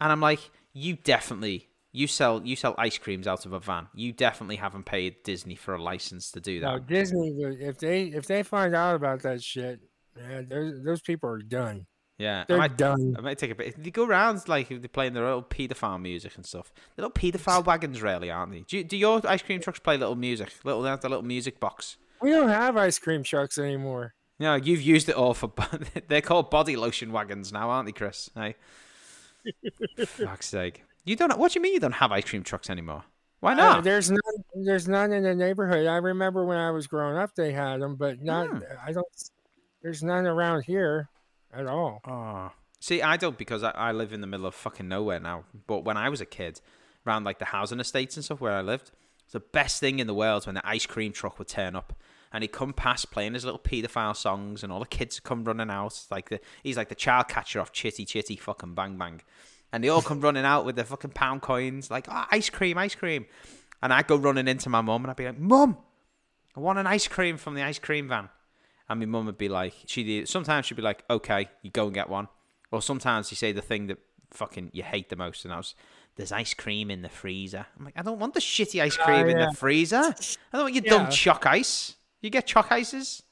And I'm like, you definitely you sell you sell ice creams out of a van. You definitely haven't paid Disney for a license to do that. Disney, if they if they find out about that shit, man, those those people are done. Yeah, They're might, done. I might take a bit. They go around like they're playing their little paedophile music and stuff. The little paedophile wagons, really, aren't they? Do, you, do your ice cream trucks play little music? Little, they have the little music box. We don't have ice cream trucks anymore. No, you've used it all for. They're called body lotion wagons now, aren't they, Chris? Hey, fuck's sake! You don't. What do you mean you don't have ice cream trucks anymore? Why Uh, not? there's none. There's none in the neighborhood. I remember when I was growing up, they had them, but not. Hmm. I don't. There's none around here at all. Oh. See, I don't because I, I live in the middle of fucking nowhere now. But when I was a kid, around like the housing estates and stuff where I lived, it's the best thing in the world when the ice cream truck would turn up and he'd come past playing his little paedophile songs and all the kids would come running out. Like the he's like the child catcher off Chitty Chitty fucking Bang Bang. And they all come running out with their fucking pound coins, like oh, ice cream, ice cream. And I'd go running into my mum, and I'd be like, "Mum, I want an ice cream from the ice cream van." And my mum would be like, "She sometimes she'd be like, okay, you go and get one," or sometimes she say the thing that fucking you hate the most, and I was. There's ice cream in the freezer. I'm like, I don't want the shitty ice Oh, cream in yeah. the freezer. I don't want your Yeah. dumb choc ice. You get choc ices?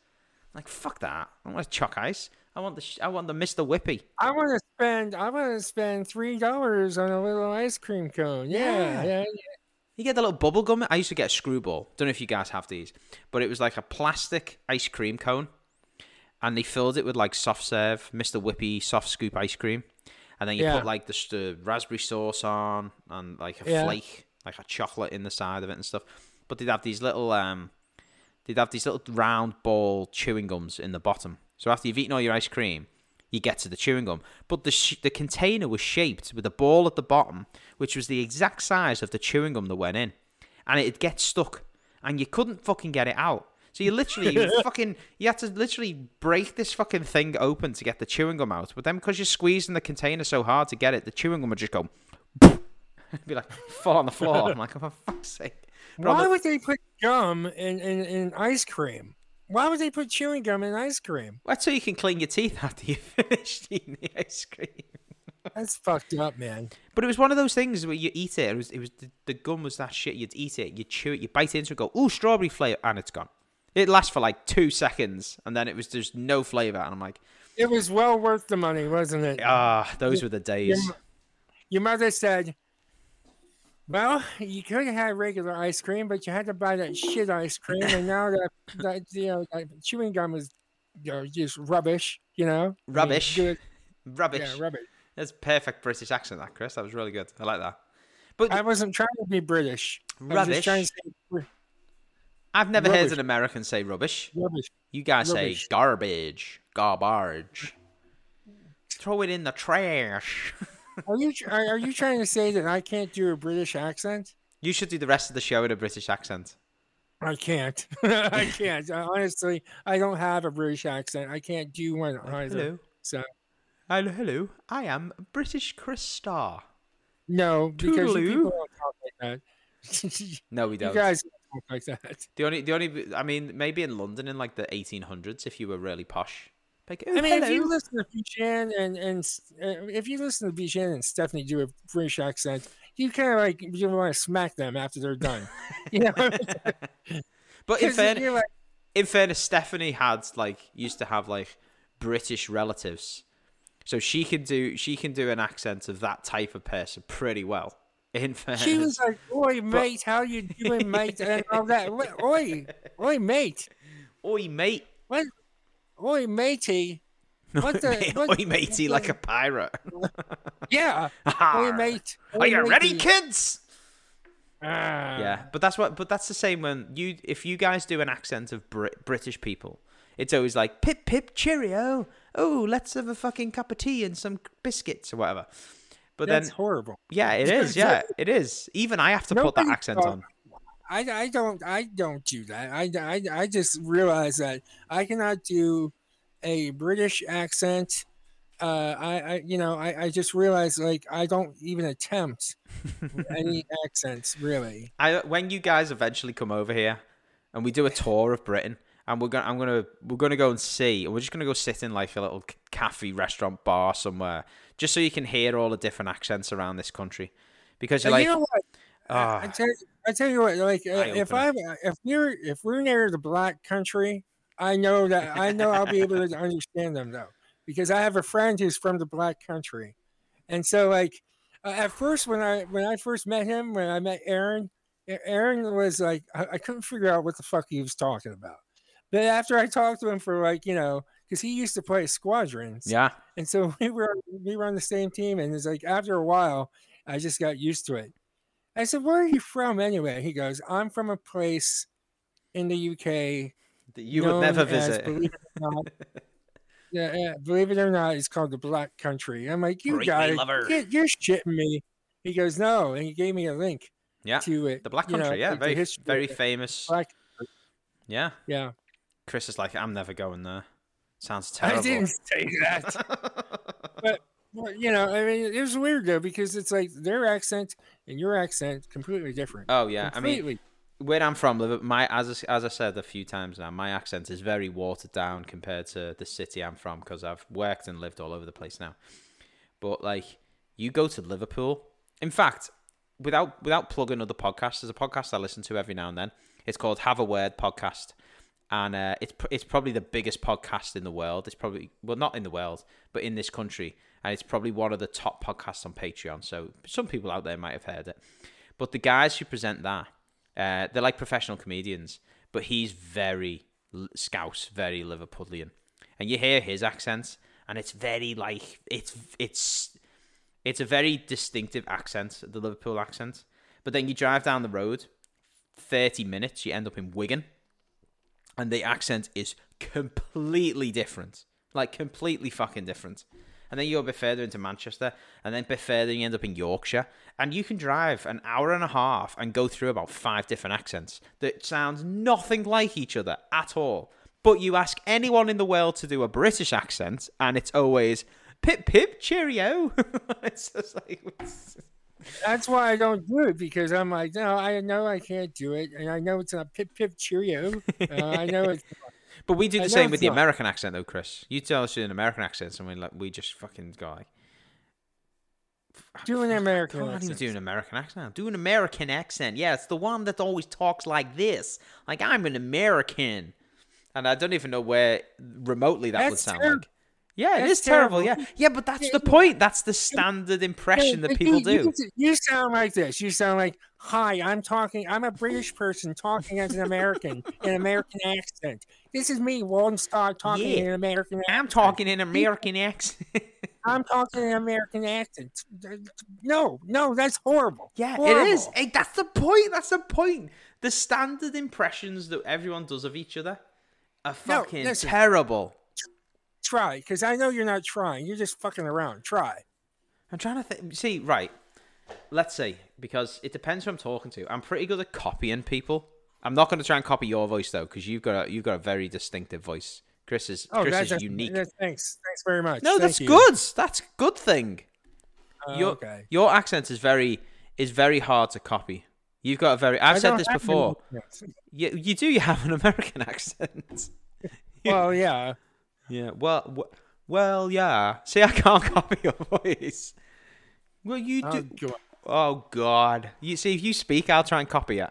Like fuck that. I don't want choc ice. I want the sh- I want the Mr. Whippy. I want to spend. I want to spend three dollars on a little ice cream cone. Yeah, Yeah. yeah. You get the little bubble gum. I used to get a screwball. Don't know if you guys have these, but it was like a plastic ice cream cone, and they filled it with like soft serve, Mr. Whippy soft scoop ice cream, and then you Yeah. put like the, the raspberry sauce on and like a flake, like a chocolate in the side of it and stuff. But they'd have these little um, they'd have these little round ball chewing gums in the bottom. So after you've eaten all your ice cream, you get to the chewing gum. But the sh- the container was shaped with a ball at the bottom, which was the exact size of the chewing gum that went in, and it'd get stuck, and you couldn't fucking get it out. So you literally you fucking you had to literally break this fucking thing open to get the chewing gum out. But then because you're squeezing the container so hard to get it, the chewing gum would just go. Be like fall on the floor. I'm like, oh, for fuck's sake. But Why the- would they put gum in, in, in ice cream? Why would they put chewing gum in ice cream? That's so you can clean your teeth after you finish eating the ice cream. That's fucked up, man. But it was one of those things where you eat it. It was it was the, the gum was that shit. You'd eat it, you chew it, you bite into it, go, ooh, strawberry flavor, and it's gone. It lasts for like two seconds, and then it was just no flavor, and I'm like, It was well worth the money, wasn't it? ah, those were the days. Your, your mother said, "Well, you could have had regular ice cream, but you had to buy that shit ice cream, and now that that you know that chewing gum is you know, just rubbish. You know, I mean, Rubbish. Rubbish. Yeah, rubbish. That's perfect British accent, that Chrys. That was really good. I like that. But I wasn't trying to be British. I Rubbish? just trying to say r- I've never heard an American say rubbish. rubbish. You guys Rubbish. say garbage, garbage. Throw it in the trash. Are you are, you trying to say that I can't do a British accent? You should do the rest of the show in a British accent. I can't. I can't. Honestly, I don't have a British accent. I can't do one either. Hello. So Hello, hello. I am British Chrys Starr. no, because you people don't talk like that. No, we don't. You guys don't talk like that. The only, the only, I mean, maybe in London in like the 1800s, if you were really posh. Like, oh, I mean, if you listen to Bijan and and uh, if you listen to Bijan and Stephanie do a British accent, you kind of like you want to smack them after they're done. You know, but in fairness, like, in fairness, Stephanie had like used to have like British relatives, so she can do she can do an accent of that type of person pretty well. In fairness, she was like, "Oi, mate, how you doing, mate?" and all that. Oi, oi, mate, oi mate, what? Oi, matey. What the? What- oi matey, like a pirate. Yeah. Oi, Arr. mate. Are oi, you ready, kids? Ah. Yeah, but that's what. But that's the same when you if you guys do an accent of Brit- British people, it's always like pip pip cheerio. Oh, let's have a fucking cup of tea and some biscuits or whatever. But That's then, horrible. yeah, it is. Yeah, it is. Even I have to put that accent thought- on. I, I don't I don't do that. I, I, I just realized that I cannot do a British accent. Uh, I, I you know I, I just realized like I don't even attempt any accents really. I when you guys eventually come over here and we do a tour of Britain and we're gonna I'm gonna we're gonna go and see and we're just gonna go sit in like a little cafe restaurant bar somewhere just so you can hear all the different accents around this country because you're But like you know what? I, I ah tell I tell you what, like uh, if I if we're if we're near the black country, I know that I know I'll be able to understand them though, because I have a friend who's from the black country, and so like uh, at first when I when I first met him when I met Aaron, Aaron was like I, I couldn't figure out what the fuck he was talking about, but after I talked to him for like you know because he used to play squadrons, yeah. And so we were we were on the same team, and it's like after a while, I just got used to it. I said, "Where are you from anyway?" He goes, "I'm from a place in the UK that you would never known as, visit. believe it or not, yeah, yeah, believe it or not, it's called the Black Country." I'm like, "You got You're shitting me." He goes, "No," and he gave me a link Yeah, to it. the Black you know, Country. yeah, very very famous. Black. Yeah, Yeah, Chrys is like, I'm never going there. Sounds terrible. I didn't say that. Well, you know, I mean, it was weird though because it's like their accent and your accent completely different. Oh yeah, I mean, where I'm from, my as I, as I said a few times now, my accent is very watered down compared to the city I'm from because I've worked and lived all over the place now. But like, you go to Liverpool. In fact, without without plugging other podcasts, there's a podcast I listen to every now and then. It's called Have a Word Podcast, and uh, it's it's probably the biggest podcast in the world. It's probably well, not in the world, but in this country, and it's probably one of the top podcasts on Patreon. So some people out there might have heard it. But the guys who present that, uh, they're like professional comedians, but he's very Scouse, very Liverpudlian, and you hear his accent, and it's very like it's it's it's a very distinctive accent, the Liverpool accent. But then you drive down the road, thirty minutes, you end up in Wigan, and the accent is completely different, like completely fucking different. And then you go a bit further into Manchester, and then a bit further you end up in Yorkshire, and you can drive an hour and a half and go through about five different accents that sounds nothing like each other at all. But you ask anyone in the world to do a British accent, and it's always pip pip cheerio. it's just like That's why I don't do it because I'm like, no, I know I can't do it, and I know it's not pip pip cheerio. Uh, I know it's But we do the same with the not. American accent, though, Chrys. You tell us an American accent, and we like we just fucking go like. Do an American I can't even accent. do an American accent. Do an American accent. Yeah, it's the one that always talks like this. Like I'm an American, and I don't even know where remotely that would sound terrible. like. Yeah, it That's is terrible. terrible. Yeah, yeah, but that's the point. That's the standard impression that people do. You, sound like this. You sound like, "Hi, I'm talking. I'm a British person talking as an American, an American accent. This is me, Walden Scott, talking Yeah. in an American. accent. I'm talking in American accent. I'm talking in an American accent. No, no, that's horrible. Yeah, Horrible. it is. Hey, that's the point. That's the point. The standard impressions that everyone does of each other are fucking listen. terrible. Try, because I know you're not trying. You're just fucking around. Try. I'm trying to think. See, right. Let's see, because it depends who I'm talking to. I'm pretty good at copying people. I'm not going to try and copy your voice though, because you've got a, you've got a very distinctive voice. Chrys is Oh, Chrys is unique. thanks. Thanks very much. no, Thank that's you. good. That's a good thing. Uh, your okay. your accent is very is very hard to copy. You've got a very. I've I said this before. You you do. You have an American accent. Well, yeah. Yeah. Well. W- well. Yeah. See, I can't copy your voice. Well, you Oh, do. God. Oh God. You see, if you speak, I'll try and copy it.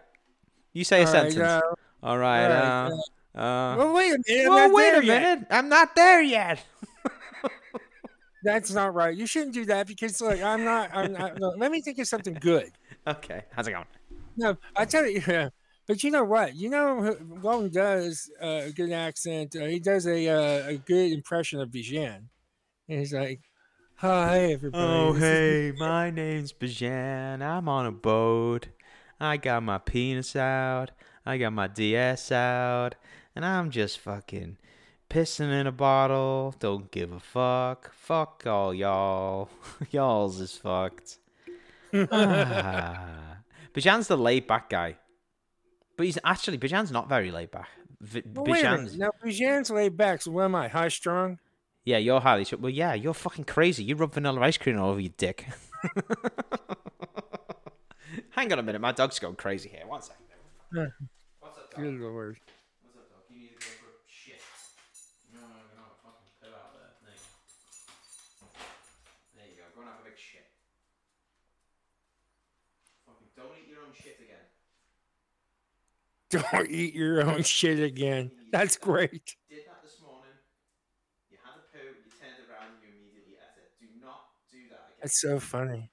You say a All right, sentence. uh, All right. uh, uh, well, wait a minute. I'm well, not wait there a yet. minute. I'm not there yet. That's not right. You shouldn't do that because, like, I'm not. I'm not no, let me think of something good. Okay. How's it going? No, I tell you. But you know what? You know, who- Walden does uh, a good accent. Uh, he does a uh, a good impression of Bijan. And he's like, "Hi, everybody." Oh, this is hey, my name's Bijan. I'm on a boat. I got my penis out. I got my DS out. And I'm just fucking pissing in a bottle. Don't give a fuck. Fuck all y'all. Y'all's is fucked. ah. Bijan's the laid back guy. But he's actually, Bijan's not very laid back. V- Well, wait a minute. Now, Bijan's laid back. So, what am I? High strung? Yeah, you're highly. sh- Well, yeah, you're fucking crazy. You rub vanilla ice cream all over your dick. Hang on a minute, my dog's going crazy here. One second. Yeah. What's up, dog? Good lord. What's up, dog? You need to go for a shit. No, no, no, fucking put out there. There you. There you go. Go and have a big shit. Fucking don't eat your own shit again. Don't eat your own shit again. That's great. Did that this morning. You had a poo. You turned around and you immediately ate it. Do not do that again. That's so funny.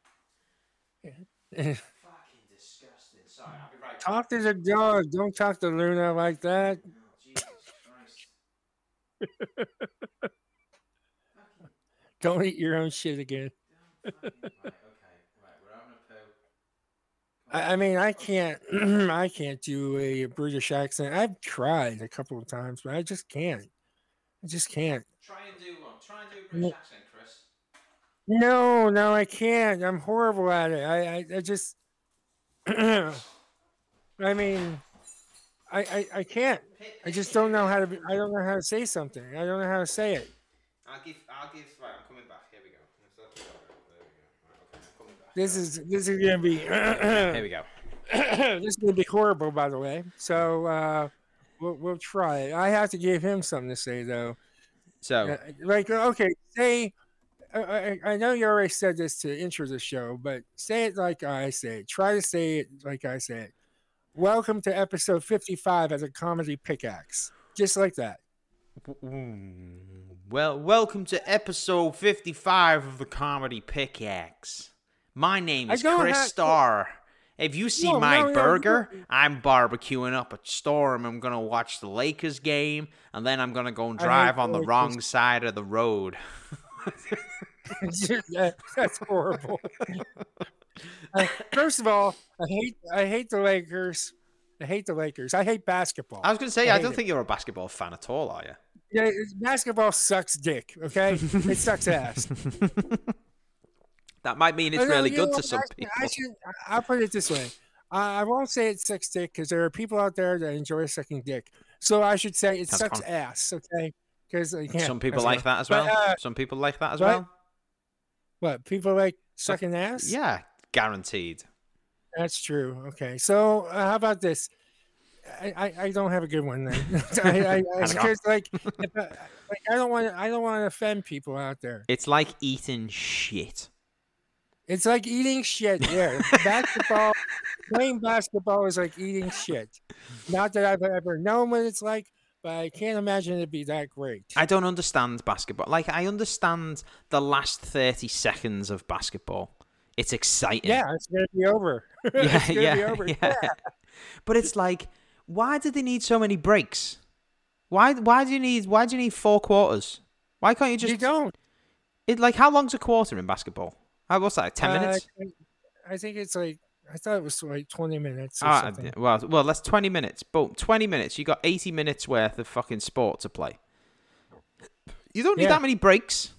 Fucking disgusting. Sorry, I'll be right. Talk to the dog. Don't talk to Luna like that. Oh, Jesus Christ. Don't eat your own shit again. Right, okay. Right, we're having a poo. Come I. I mean, I can't. I can't do a British accent. I've tried a couple of times, but I just can't. I just can't. Try and do one. Try and do a British mm. accent, Chrys. No, no, I can't. I'm horrible at it. I, I, I just. I mean, I, I, I can't. I just don't know how to. Be, I don't know how to say something. I don't know how to say it. I'll give. I'll give. Right, I'm coming back. Here we go. This is this is gonna be Here we go. this is gonna be horrible, by the way. So uh, we'll we'll try it. I have to give him something to say though. So Uh, like okay, say. I, I, I know you already said this to intro the show, but say it like I say it. Try to say it like I say it. Welcome to episode 55 as a comedy pickaxe. Just like that. Mm, Well, welcome to episode 55 of the Comedy Pickaxe. My name is Chrys have- Starr. If you see No, my no, no, burger, no. I'm barbecuing up a storm. I'm going to watch the Lakers game, and then I'm going to go and drive on the Lakers. wrong side of the road. That- that's horrible. Uh, first of all, I hate I hate the Lakers. I hate the Lakers. I hate basketball. I was going to say, I I don't it. think you're a basketball fan at all, are you? Yeah, basketball sucks dick. Okay, it sucks ass. That might mean it's really you know good to some actually, people. I should, I'll put it this way. I I won't say it sucks dick because there are people out there that enjoy sucking dick. So I should say it That's sucks fine. ass. Okay, because some people like that as But, well. uh, some people like that as but- well. What people like sucking ass? Yeah, guaranteed. That's true. Okay, so uh, how about this? I, I, I don't have a good one then. I, I, I, How's it because like, I, like I don't want I don't want to offend people out there. It's like eating shit. It's like eating shit. Yeah, basketball, playing basketball is like eating shit. Not that I've ever known what it's like, but I can't imagine it'd be that great. I don't understand basketball. Like I understand the last thirty seconds of basketball. It's exciting. yeah, it's gonna be over. yeah, it's gonna yeah, be over. yeah. But it's like, why do they need so many breaks? Why? Why do you need? Why do you need four quarters? Why can't you just? you don't. It like how long's a quarter in basketball? How what's that? Ten Uh, minutes? I think it's like I thought it was like twenty minutes. Or Ah, something. well, well, that's twenty minutes. Boom, twenty minutes. You got eighty minutes worth of fucking sport to play. You don't need Yeah. that many breaks.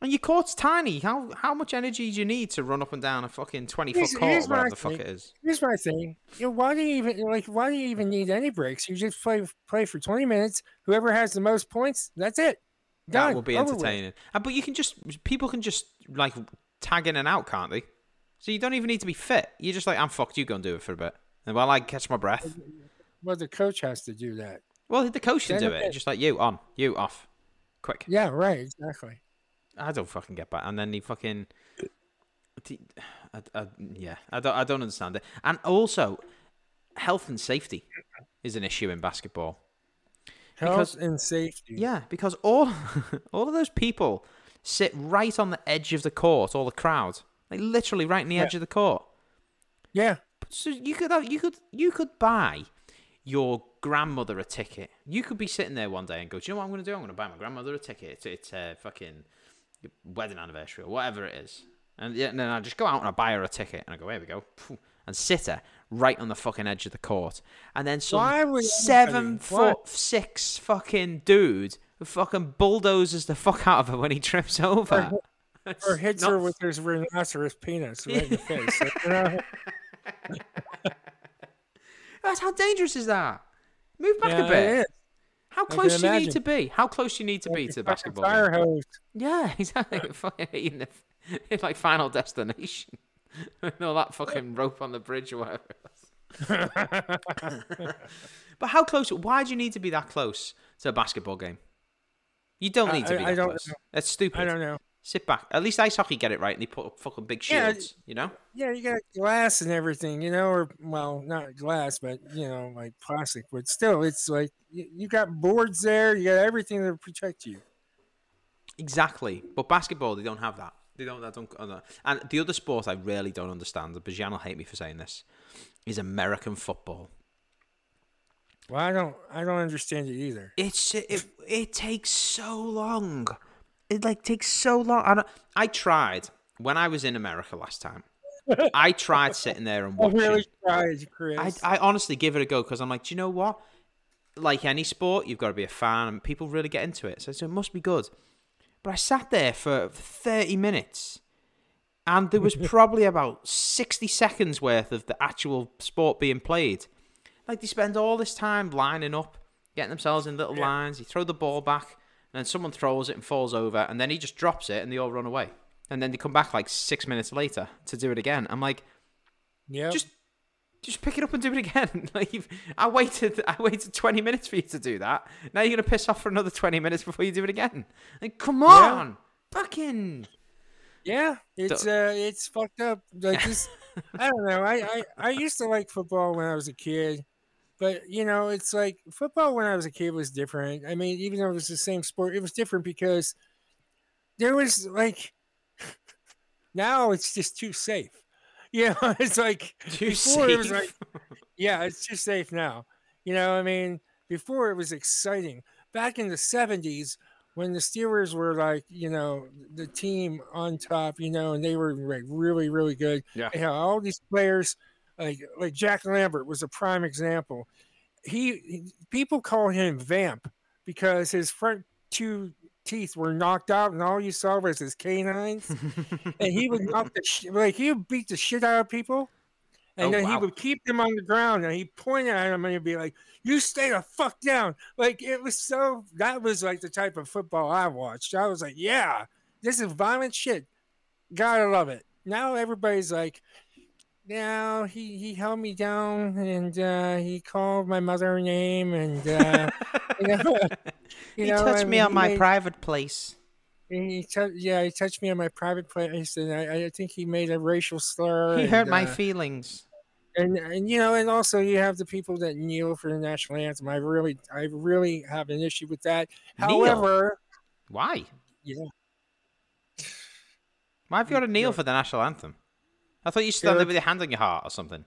And your court's tiny. How how much energy do you need to run up and down a fucking twenty foot court, whatever the fuck it is? Here's my thing. You know, why do you even like? Why do you even need any breaks? You just play play for twenty minutes. Whoever has the most points, that's it. Done. That will be entertaining. Uh, but you can just people can just like tag in and out, can't they? So you don't even need to be fit. You're just like, I'm fucked. You go and do it for a bit, and while I catch my breath. Well, the coach has to do that. Well, the coach can do it. Just like you on, you off, quick. Yeah, right. Exactly. I don't fucking get that. And then he fucking, I, I, yeah, I don't, I don't understand it. And also, health and safety is an issue in basketball. Health Because- and safety. Yeah, because all, all of those people sit right on the edge of the court, all the crowd, like literally right in the Yeah. edge of the court. Yeah. So you could, have, you could, you could buy your grandmother a ticket. You could be sitting there one day and go, "Do you know what I'm going to do? I'm going to buy my grandmother a ticket. It's, it's a fucking wedding anniversary or whatever it is." And yeah, and then I just go out and I buy her a ticket and I go, "Here we go," and sit her right on the fucking edge of the court. And then some Why seven foot six fucking dude fucking bulldozes the fuck out of her when he trips over. Or hits not her with his rhinoceros penis right in the face. Like, you know? That's how dangerous is that? Move back Yeah, a bit. How close do you need to be? How close do you need to be to the basketball? fire game? hose. Yeah, exactly. in the in like Final Destination. All that fucking rope on the bridge or whatever. but how close? Why do you need to be that close to a basketball game? You don't need to be I- I don't know. That's stupid. I don't know. Sit back. At least ice hockey get it right, and they put up fucking big Yeah, shields. you know. Yeah, you got glass and everything, you know, or well, not glass, but you know, like plastic. But still, it's like you, you got boards there. You got everything to protect you. Exactly. But basketball, they don't have that. They don't. That don't. uh, And the other sport I really don't understand. and Bijan will hate me for saying this. Is American football. Well, I don't, I don't understand it either. It's it. It takes so long. It like takes so long. I, don't- I tried when I was in America last time. I tried sitting there and I watching. really tried, Chris. I, I honestly give it a go because I'm like, do you know what? Like any sport, you've got to be a fan, and people really get into it. So, so it must be good. But I sat there for 30 minutes, and there was probably about 60 seconds worth of the actual sport being played. Like they spend all this time lining up, getting themselves in little lines. You throw the ball back, and then someone throws it and falls over, and then he just drops it, and they all run away. and then they come back like six minutes later to do it again. I'm like, Yeah. just just pick it up and do it again. like I waited, I waited 20 minutes for you to do that. Now you're gonna piss off for another 20 minutes before you do it again. Like, come on, fucking. Yeah, it's uh, it's fucked up. Like this, I don't know. I, I I used to like football when I was a kid, but you know, it's like football when I was a kid was different. I mean, even though it was the same sport, it was different because there was like now it's just too safe. You know, it's like Too before it was like yeah, it's too safe now. You know, I mean, before it was exciting. Back in the '70s, when the Steelers were like, you know, the team on top, you know, and they were like really, really good. Yeah. They had all these players, like like Jack Lambert was a prime example. He, he- people call him Vamp because his front two teeth were knocked out, and all you saw was his canines. and he would knock the sh- like he would beat the shit out of people. And Oh, then he would keep them on the ground and he pointed at them and he'd be like, You stay the fuck down. Like it was so that was like the type of football I watched. I was like, Yeah, this is violent shit. Gotta love it. Now everybody's like, now he, he held me down and uh, he called my mother name and uh, you know, you he know, touched me on my made- private place. he tou- yeah, he touched me on my private place, and I, I think he made a racial slur. He and, hurt my uh, feelings. and and you know, and also you have the people that kneel for the national anthem. I really, I really have an issue with that. Kneel? However, Why? yeah, Why have you got to kneel Yeah. for the national anthem? I thought you stand there with your hand on your heart or something.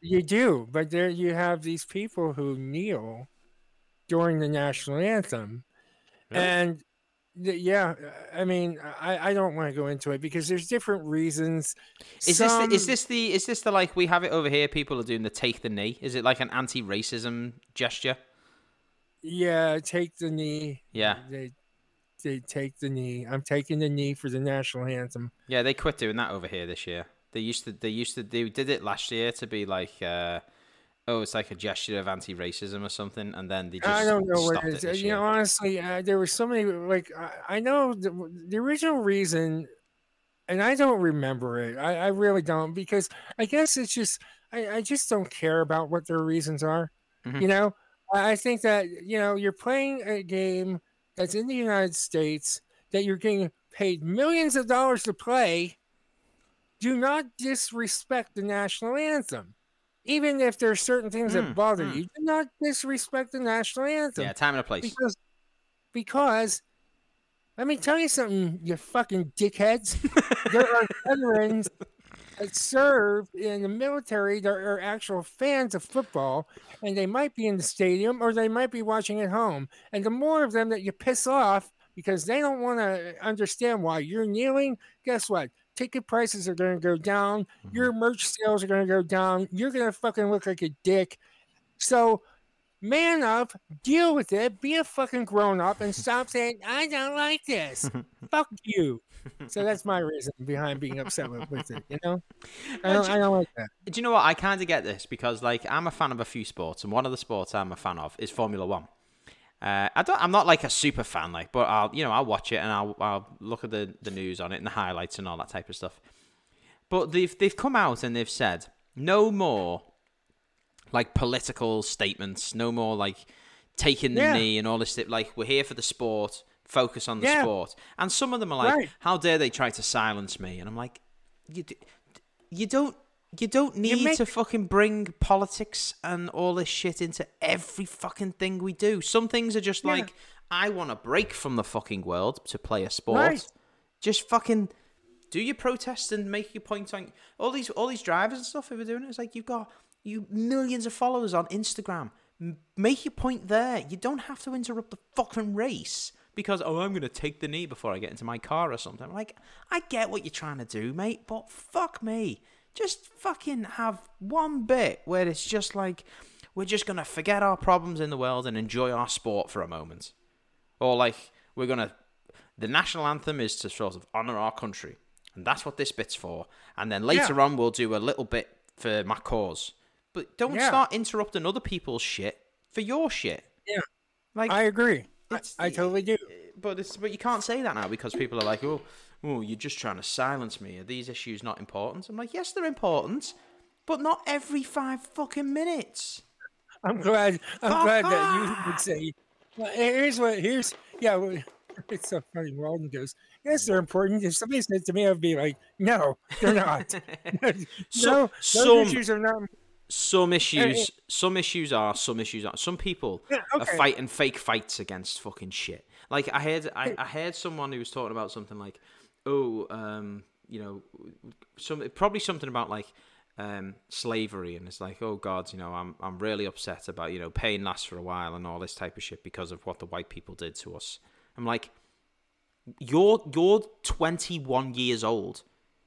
you do, but there you have these people who kneel during the national anthem, Really? and th- yeah, I mean, I, I don't want to go into it because there's different reasons. Is this the, is this the is this the like we have it over here? People are doing the take the knee. Is it like an anti-racism gesture? Yeah, take the knee. Yeah, They they take the knee. I'm taking the knee for the national anthem. yeah. They quit doing that over here this year. They used to they used to do did it last year to be like uh, oh it's like a gesture of anti-racism or something, and then they just I don't know what it it is. You year. know, honestly, uh, there were so many. Like I, I know the, the original reason, and I don't remember it. I, I really don't because I guess it's just I, I just don't care about what their reasons are. Mhm. You know, I think that you know you're playing a game that's in the United States that you're getting paid millions of dollars to play. Do not disrespect the national anthem. Even if there's certain things Hmm, that bother hmm. you, do not disrespect the national anthem yeah, time and a place. because because let me tell you something, you fucking dickheads. there are veterans that serve in the military that are actual fans of football, and they might be in the stadium or they might be watching at home. And the more of them that you piss off because they don't want to understand why you're kneeling, guess what? Ticket prices are going to go down. Mm-hmm. Your merch sales are going to go down. You're going to fucking look like a dick. So, man up, deal with it, be a fucking grown up, and stop saying, I don't like this. Fuck you. So that's my reason behind being upset with, with it, you know? I don't, I don't like that. Do you know what? I kind of get this because, like, I'm a fan of a few sports, and one of the sports I'm a fan of is Formula One. Uh, I don't. I'm not like a super fan, like, but I'll, you know, I'll watch it and I'll, I'll look at the, the news on it and the highlights and all that type of stuff. But they've they've come out and they've said no more, like political statements, no more like taking the Yeah. knee and all this. Stuff. Like, we're here for the sport. Focus on the Yeah. sport. And some of them are like, Right. "How dare they try to silence me?" And I'm like, "You, you don't." You don't need make- to fucking bring politics and all this shit into every fucking thing we do. Some things are just Yeah. like, I want a break from the fucking world to play a sport. Right. Just fucking do your protest and make your point on all these all these drivers and stuff. Who are doing it, it's like you've got you millions of followers on Instagram. Make your point there. You don't have to interrupt the fucking race because oh I'm gonna take the knee before I get into my car or something. Like I get what you're trying to do, mate, but fuck me. Just fucking have one bit where it's just like we're just gonna forget our problems in the world and enjoy our sport for a moment, or like we're gonna. The national anthem is to sort of honor our country, and that's what this bit's for. And then later on, we'll do a little bit for my cause. But don't Yeah. start interrupting other people's shit for your shit. Yeah. Like I agree. I, I totally do. but it's but you can't say that now because people are like, oh, oh, you're just trying to silence me. Are these issues not important? I'm like, yes, they're important, but not every five fucking minutes. I'm glad. I'm Fuck glad that you would say. Well, here's what. Here's yeah. well, It's so funny. Walden goes, "Yes, they're important." If somebody said to me, I'd be like, "No, they're not. So- no, some- issues are not." Some eh, issues, eh. some issues are, some issues are. Some people Yeah, are fighting fake fights against fucking shit. Like I heard, I, I heard someone who was talking about something like, oh, um, you know, some probably something about like um, slavery, and it's like, oh God, you know, I'm I'm really upset about you know pain lasts for a while and all this type of shit because of what the white people did to us. I'm like, you're you're 21 years old.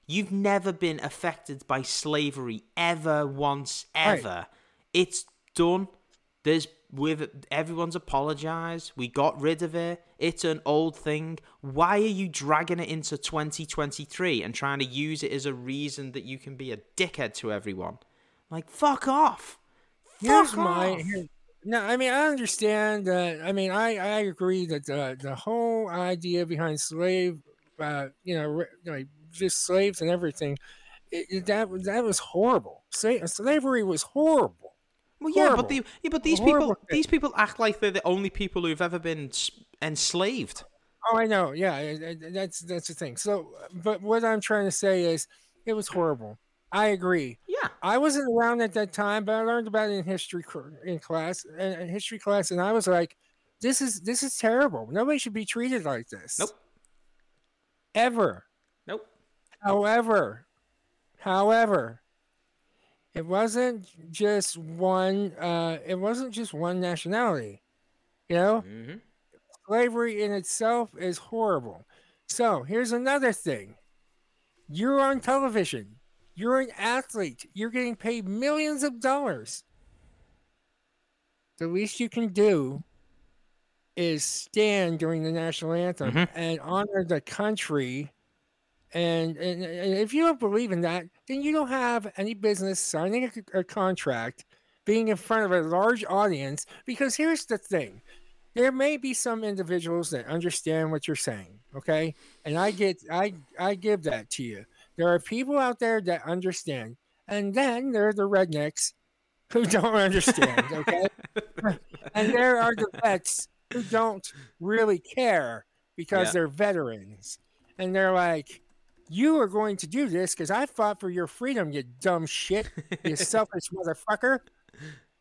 You've never been affected by slavery ever once Right. ever. It's done. There's with everyone's apologized. We got rid of it. It's an old thing. Why are you dragging it into 2023 and trying to use it as a reason that you can be a dickhead to everyone? Like fuck off. Here's Fuck my. off. Here, no, I mean I understand that. I mean I I agree that the the whole idea behind slave, uh, you know, like just slaves and everything, it, it- that was- that was horrible. Sla- slavery was horrible. Well, yeah, Horrible. but the, yeah, but these Horrible people thing. these people act like they're the only people who've ever been enslaved. Oh, I know. Yeah, that's that's the thing. So, but what I'm trying to say is, it was horrible. I agree. Yeah. I wasn't around at that time, but I learned about it in history in class, in in history class, and I was like, "This is this is terrible. Nobody should be treated like this." Nope. Ever. Nope. However, however, it wasn't just one. Uh, it wasn't just one nationality. You know, Mm-hmm. slavery in itself is horrible. So here's another thing: you're on television. You're an athlete. You're getting paid millions of dollars. The least you can do is stand during the national anthem Mhm. and honor the country. And, and, and if you don't believe in that, then you don't have any business signing a, a contract, being in front of a large audience. Because here's the thing there may be some individuals that understand what you're saying, okay? And I get I I give that to you. There are people out there that understand. And then there are the rednecks who don't understand, okay? and there are the vets who don't really care because Yeah. they're veterans. And they're like, you are going to do this because I fought for your freedom, you dumb shit, you selfish motherfucker.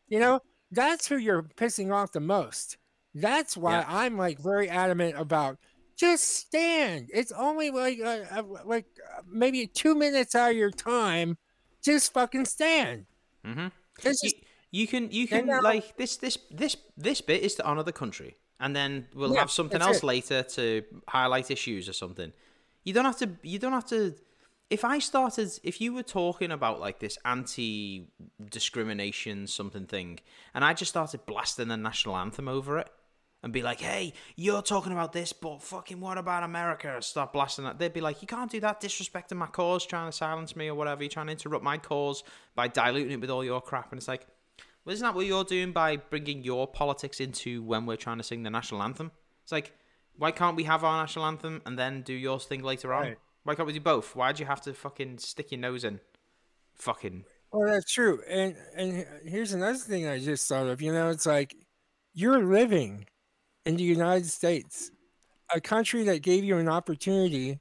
You know, that's who you're pissing off the most. That's why Yeah. I'm like very adamant about just stand. It's only like uh, uh, like uh, maybe two minutes out of your time. Just fucking stand. Mm-hmm. This You, you can you can now- like this this this this bit is to honor the country, and then we'll Yeah, have something else it. later to highlight issues or something. You don't have to. You don't have to. If I started, if you were talking about like this anti-discrimination something thing, and I just started blasting the national anthem over it, and be like, "Hey, you're talking about this, but fucking what about America?" Stop blasting that. They'd be like, "You can't do that, disrespecting my cause, trying to silence me or whatever. You're trying to interrupt my cause by diluting it with all your crap." And it's like, well, isn't that what you're doing by bringing your politics into when we're trying to sing the national anthem? It's like, why can't we have our national anthem and then do yours thing later on? Right. Why can't we do both? Why do you have to fucking stick your nose in? Fucking Well, that's true. And and here's another thing I just thought of. You know, it's like you're living in the United States, a country that gave you an opportunity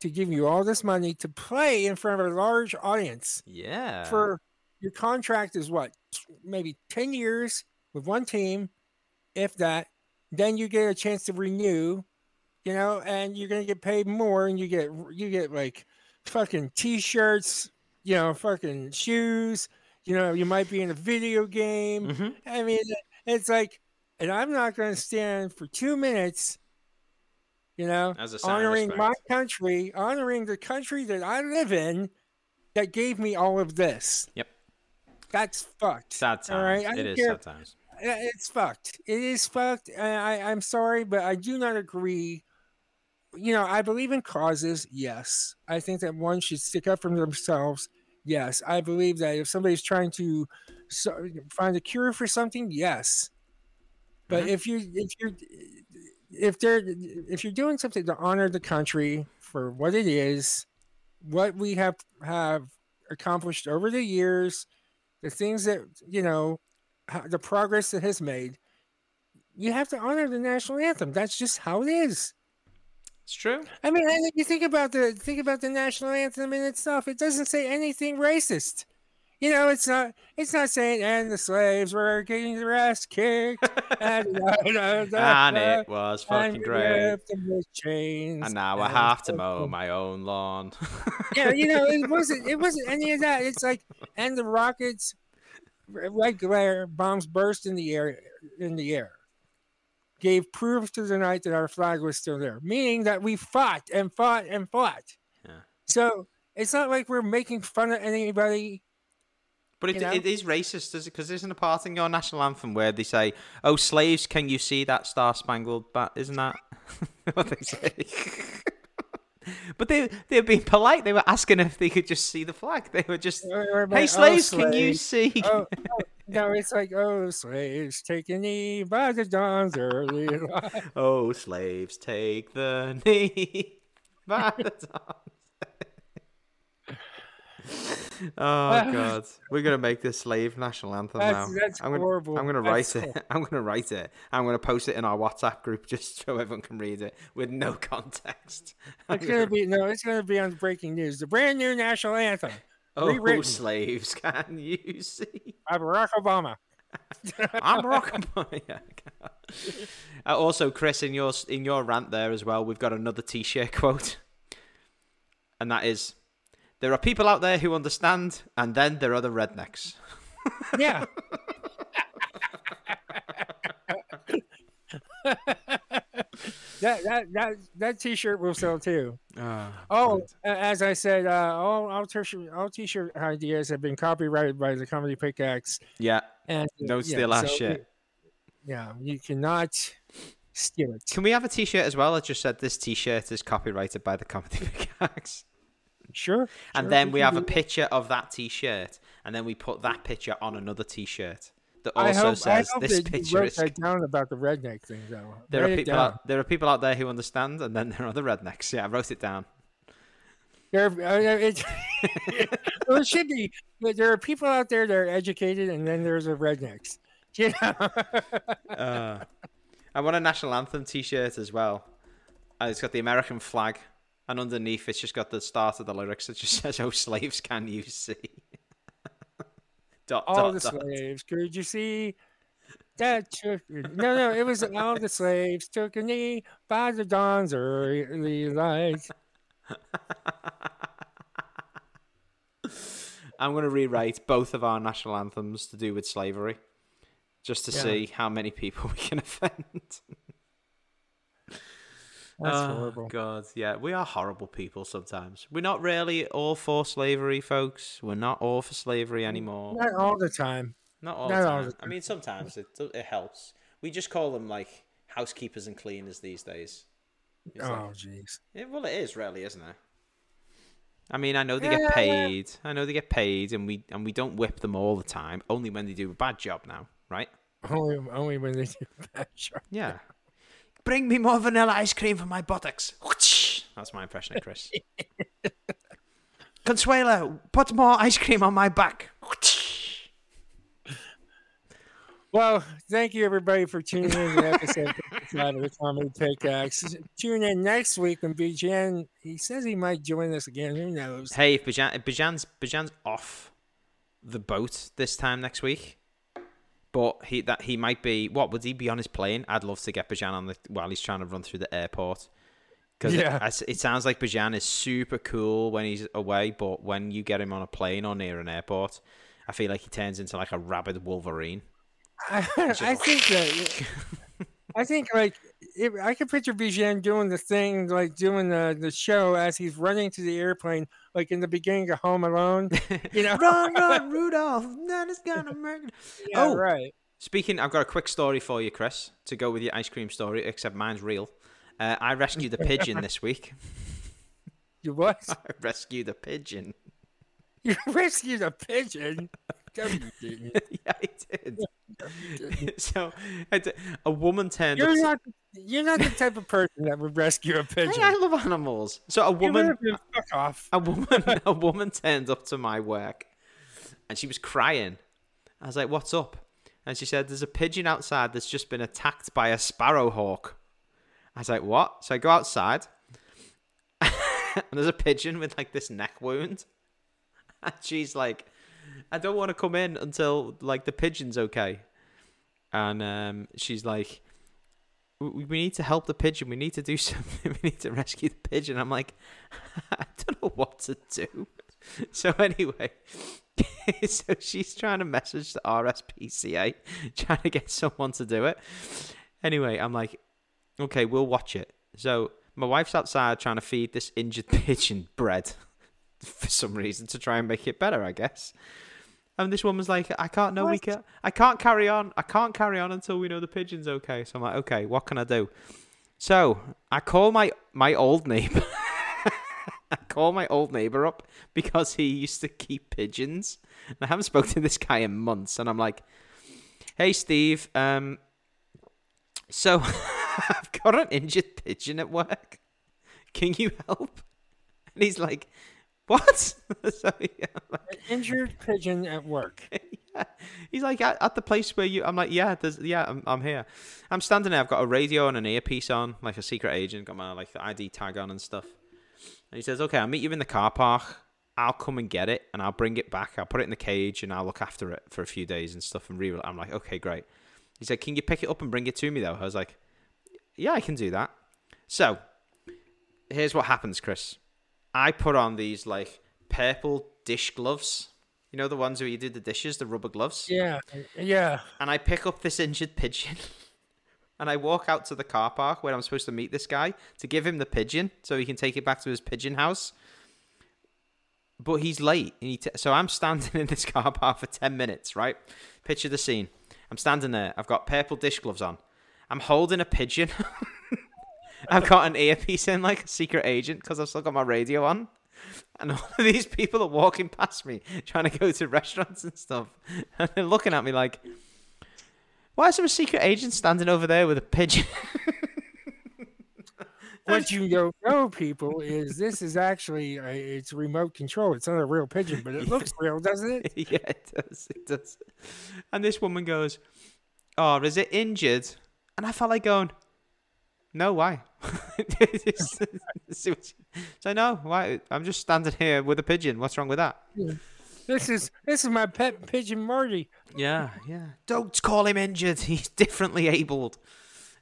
to give you all this money to play in front of a large audience. yeah. For your contract is what, maybe ten years with one team, if that. Then you get a chance to renew, you know, and you're gonna get paid more, and you get you get like fucking t-shirts, you know, fucking shoes. You know, you might be in a video game. Mhm. I mean, it's like, and I'm not going to stand for two minutes, you know, As a sign honoring my country, honoring the country that I live in that gave me all of this. Yep. That's fucked. Sad times. All right. I it care. sad times. It's fucked. It is fucked. And I, I'm sorry, but I do not agree. You know, I believe in causes. Yes. I think that one should stick up for themselves. Yes. I believe that if somebody's trying to so, find a cure for something, yes. But Mhm. if you if you're if they're if you're doing something to honor the country for what it is, what we have have accomplished over the years, the things that you know, the progress it has made, you have to honor the national anthem. That's just how it is. It's true. I mean, and if you think about the think about the national anthem in itself, it doesn't say anything racist. You know, it's not it's not saying and the slaves were getting their ass kicked and, and it was fucking and great. chains. And now I have to mow my own lawn. Yeah, you know, it wasn't it wasn't any of that. It's like and the rockets red glare bombs burst in the air in the air. Gave proof to the night that our flag was still there, meaning that we fought and fought and fought. Yeah. So it's not like we're making fun of anybody. But it, it is racist, does it? Because isn't a part in your national anthem where they say, "Oh, slaves, can you see that star spangled bat?" Isn't that what they say? but they they were being polite. They were asking if they could just see the flag. They were just, "Hey, like, "Oh, slaves, can you see?" Oh, oh, no, it's like, oh, slaves, take a knee by the dawn's early light. Oh, slaves, take the knee. by the dawn. oh God, we're gonna make this slave national anthem That's- now. that's I'm gonna, horrible. I'm gonna write That's it. I'm gonna write it. I'm gonna post it in our WhatsApp group just so everyone can read it with no context. I'm It's gonna be no, it's gonna be on breaking news. The brand new national anthem oh, rewritten. slaves, can you see? by Barack Obama. I'm rocking. yeah. Uh, also, Chrys, in your in your rant there as well, we've got another T-shirt quote, and that is, "There are people out there who understand, and then there are the rednecks." Yeah. that that that that T-shirt will sell too. Oh, a- as I said, uh, all all T-shirt all T-shirt ideas have been copyrighted by the Comedy Pickaxe, yeah. and no steal our shit. Yeah, you cannot steal it. Can we have a T-shirt as well I just said this T-shirt is copyrighted by the Comedy Pickaxe? Sure. And sure, then we have a picture of that T-shirt, and then we put that picture on another T-shirt that also hope, says this picture is. that down about the redneck thing, though. There Write are people out, there are people out there who understand, and then there are the rednecks. Yeah, I wrote it down. There, uh, it, well, it should be. There are people out there that are educated, and then there's the rednecks. You know? Uh, I want a national anthem T-shirt as well. Uh, it's got the American flag, and underneath it's just got the start of the lyrics. It just says, "Oh, slaves, can you see?" dot, all dot, the dot. slaves. Could you see that? Took, no, no, it was all the slaves took a knee by the dawn's early light. I'm going to rewrite both of our national anthems to do with slavery, just to Yeah. see how many people we can offend. That's Oh, horrible. God, yeah, we are horrible people sometimes. We're not really all for slavery, folks. We're not all for slavery anymore. Not all the time. Not all not the all time. I mean, sometimes it it helps. We just call them like housekeepers and cleaners these days. It's Oh, jeez. yeah, well, it is really, isn't it? I mean, I know they Yeah. get paid. I know they get paid, and we and we don't whip them all the time. Only when they do a bad job now, right? Only, only when they do a bad Sure. Yeah. Bring me more vanilla ice cream for my buttocks. That's my impression of Chrys. Consuelo, put more ice cream on my back. Well, thank you everybody for tuning in to the episode 55 of the Comedy Pickaxe. Tune in next week when Bijan, he says he might join us again. Who knows? Hey, if Bijan, if Bijan's Bijan's off the boat this time next week, but he that he might be. What would he be on his plane? I'd love to get Bijan on the while he's trying to run through the airport. Because Yeah. it, it sounds like Bijan is super cool when he's away, but when you get him on a plane or near an airport, I feel like he turns into like a rabid Wolverine. I, I think that I think like if I can picture Bijan doing the thing like doing the, the show as he's running to the airplane, like in the beginning of Home Alone. You know, run, run, Rudolph! That is gonna murder. yeah, Oh. right. Speaking, I've got a quick story for you, Chrys, to go with your ice cream story, except mine's real. Uh, I rescued a pigeon this week. You what? I rescued a pigeon. You rescued a pigeon. No, you didn't. yeah, I did. so I did- a woman turned You're up. not. You're not the type of person that would rescue a Hey, pigeon. I love animals. So a woman, fuck off. a woman, a woman turned up to my work, and she was crying. I was like, "What's up?" And she said, "There's a pigeon outside that's just been attacked by a sparrowhawk." I was like, "What?" So I go outside, and there's a pigeon with like this neck wound, and she's like, "I don't want to come in until like the pigeon's okay." And um, she's like, we we need to help the pigeon. We need to do something. We need to rescue the pigeon. I'm like, I don't know what to do. So anyway, so she's trying to message the RSPCA, trying to get someone to do it. Anyway, I'm like, okay, we'll watch it. So my wife's outside trying to feed this injured pigeon bread for some reason to try and make it better, I guess. And this woman's like, I can't know we What? can I can't carry on. I can't carry on until we know the pigeon's okay. So I'm like, okay, what can I do? So I call my my old neighbor. I call my old neighbor up because he used to keep pigeons. And I haven't spoken to this guy in months, and I'm like, "Hey, Steve. Um, so I've got an injured pigeon at work. Can you help?" And he's like, "What?" so yeah, like, An injured pigeon at work. yeah. He's like at, at the place where you. I'm like, yeah, there's, yeah, I'm, I'm here. I'm standing there. I've got a radio and an earpiece on, like a secret agent. Got my like ID tag on and stuff. And he says, okay, I'll meet you in the car park. I'll come and get it, and I'll bring it back. I'll put it in the cage, and I'll look after it for a few days and stuff. And re- I'm like, okay, great. He said, can you pick it up and bring it to me though? I was like, yeah, I can do that. So here's what happens, Chrys. I put on these like purple dish gloves. You know the ones where you do the dishes, the rubber gloves. Yeah, yeah. And I pick up this injured pigeon. And I walk out to the car park where I'm supposed to meet this guy to give him the pigeon so he can take it back to his pigeon house. But he's late. And he t- so I'm standing in this car park for 10 minutes, right? Picture the scene. I'm standing there. I've got purple dish gloves on. I'm holding a pigeon. I've got an earpiece in like a secret agent because I've still got my radio on. And all of these people are walking past me trying to go to restaurants and stuff. And they're looking at me like, why is there a secret agent standing over there with a pigeon? What you don't know, people, is this is actually a, it's remote control. It's not a real pigeon, but it looks real, doesn't it? yeah, it does. It does. And this woman goes, Oh, is it injured? And I felt like going, No, why? so no, why? I'm just standing here with a pigeon. What's wrong with that? This is this is my pet pigeon, Marty. Yeah, yeah. Don't call him injured. He's differently abled.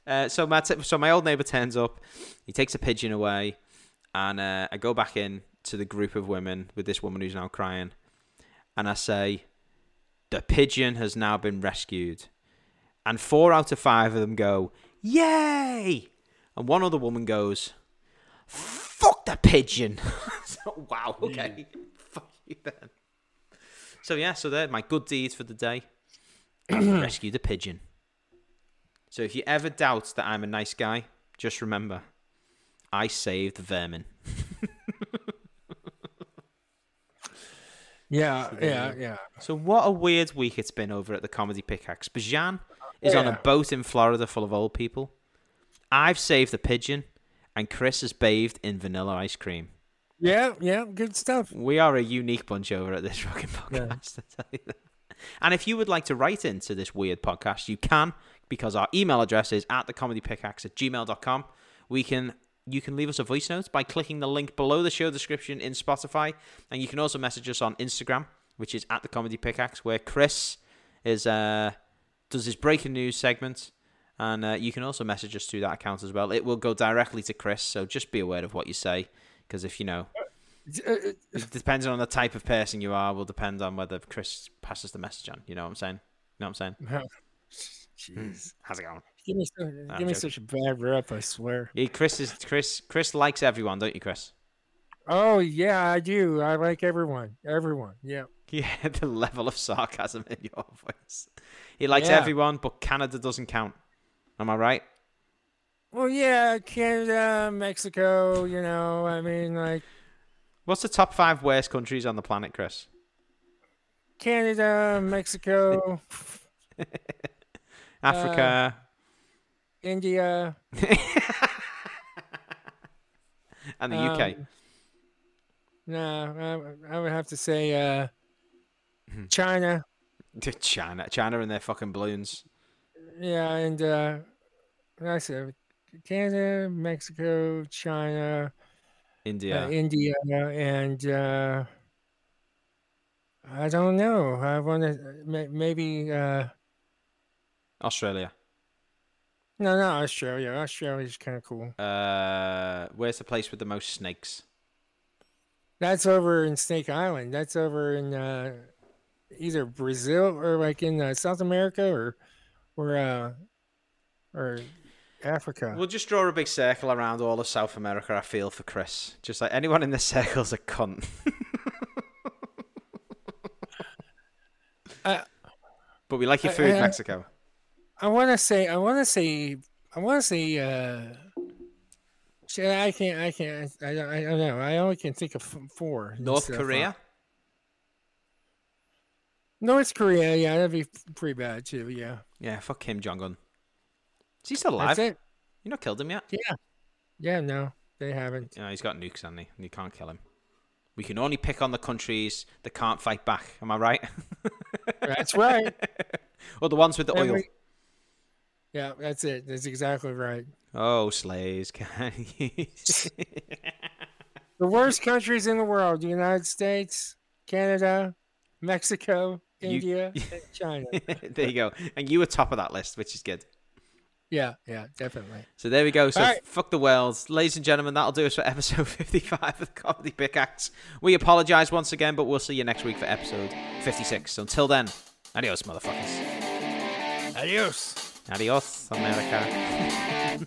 Uh, so my t- so my old neighbor turns up. He takes a pigeon away, and uh, I go back in to the group of women with this woman who's now crying, and I say, "The pigeon has now been rescued," and four out of five of them go, "Yay!" And one other woman goes, "Fuck the pigeon!" so, wow. Hmm. Okay. Fuck you then. So yeah, so they're my good deeds for the day. rescue the pigeon. So if you ever doubt that I'm a nice guy, just remember, I saved vermin. Yeah, yeah, yeah. So what a weird week it's been over at the Comedy Pickaxe. Bijan is on a boat in Florida full of old people. I've saved the pigeon, and Chrys has bathed in vanilla ice cream. Yeah, yeah, good stuff. We are a unique bunch over at this fucking podcast. I tell you that. And if you would like to write into this weird podcast, you can because our email address is at thecomedypickaxe at gmail.com. We can you can leave us a voice note by clicking the link below the show description in Spotify, and you can also message us on Instagram, which is at the comedy pickaxe, where Chrys is uh, does his breaking news segment, and uh, you can also message us through that account as well. It will go directly to Chrys, so just be aware of what you say, because if you know Uh, uh, it depends on the type of person you are will depend on whether Chrys passes the message on. You know what I'm saying? You know what I'm saying? Jeez, How's it going? give me so, I'm give me such a bad rep. I swear. Yeah, Chrys is Chrys. Chrys likes everyone, don't you, Chrys? Oh yeah, I do. I like everyone. Everyone. Yeah. Yeah, the level of sarcasm in your voice. He likes Yeah. everyone, but Canada doesn't count. Am I right? Well, yeah, Canada, Mexico. You know, I mean, like, What's the top five worst countries on the planet, Chrys? Canada, Mexico, Africa. India, and the UK. um, no, I, I would have to say uh, Hmm. China. China. China and their fucking balloons. Yeah, and uh, like I said Canada, Mexico, China, India. uh, India, and uh, I don't know. I want to maybe uh, Australia. no, no, Australia. Australia's kind of cool. Uh, where's the place with the most snakes? That's over in Snake Island. That's over in uh, either Brazil or like in uh, South America or or uh, or Africa. We'll just draw a big circle around all of South America. I feel for Chrys. Just like anyone in this circle's a cunt. Uh, but we like your food, I- Mexico. I want to say, I want to say, I want to say. Uh, I can't, I can't, I don't, I don't know. I only can think of four. North. Korea. North Korea, yeah, that'd be pretty bad too. Yeah, Yeah, fuck Kim Jong Un. Is he still alive? that's it. You not killed him yet? Yeah, Yeah, no, they haven't. Yeah, he's got nukes, hasn't he? And you can't kill him. We can only pick on the countries that can't fight back. Am I right? That's right. or the ones with the And oil. yeah, that's it. That's exactly right. Oh, slaves can. The worst countries in the world: the United States, Canada, Mexico, India, and China. there you go. And you were top of that list, which is good. Yeah, yeah, definitely. So there we go. So All right. fuck the world. Ladies and gentlemen, that'll do us for episode 55 of the Comedy Pickaxe. We apologise once again, but we'll see you next week for episode 56. So until then, adios, motherfuckers. Adios. Adios, America.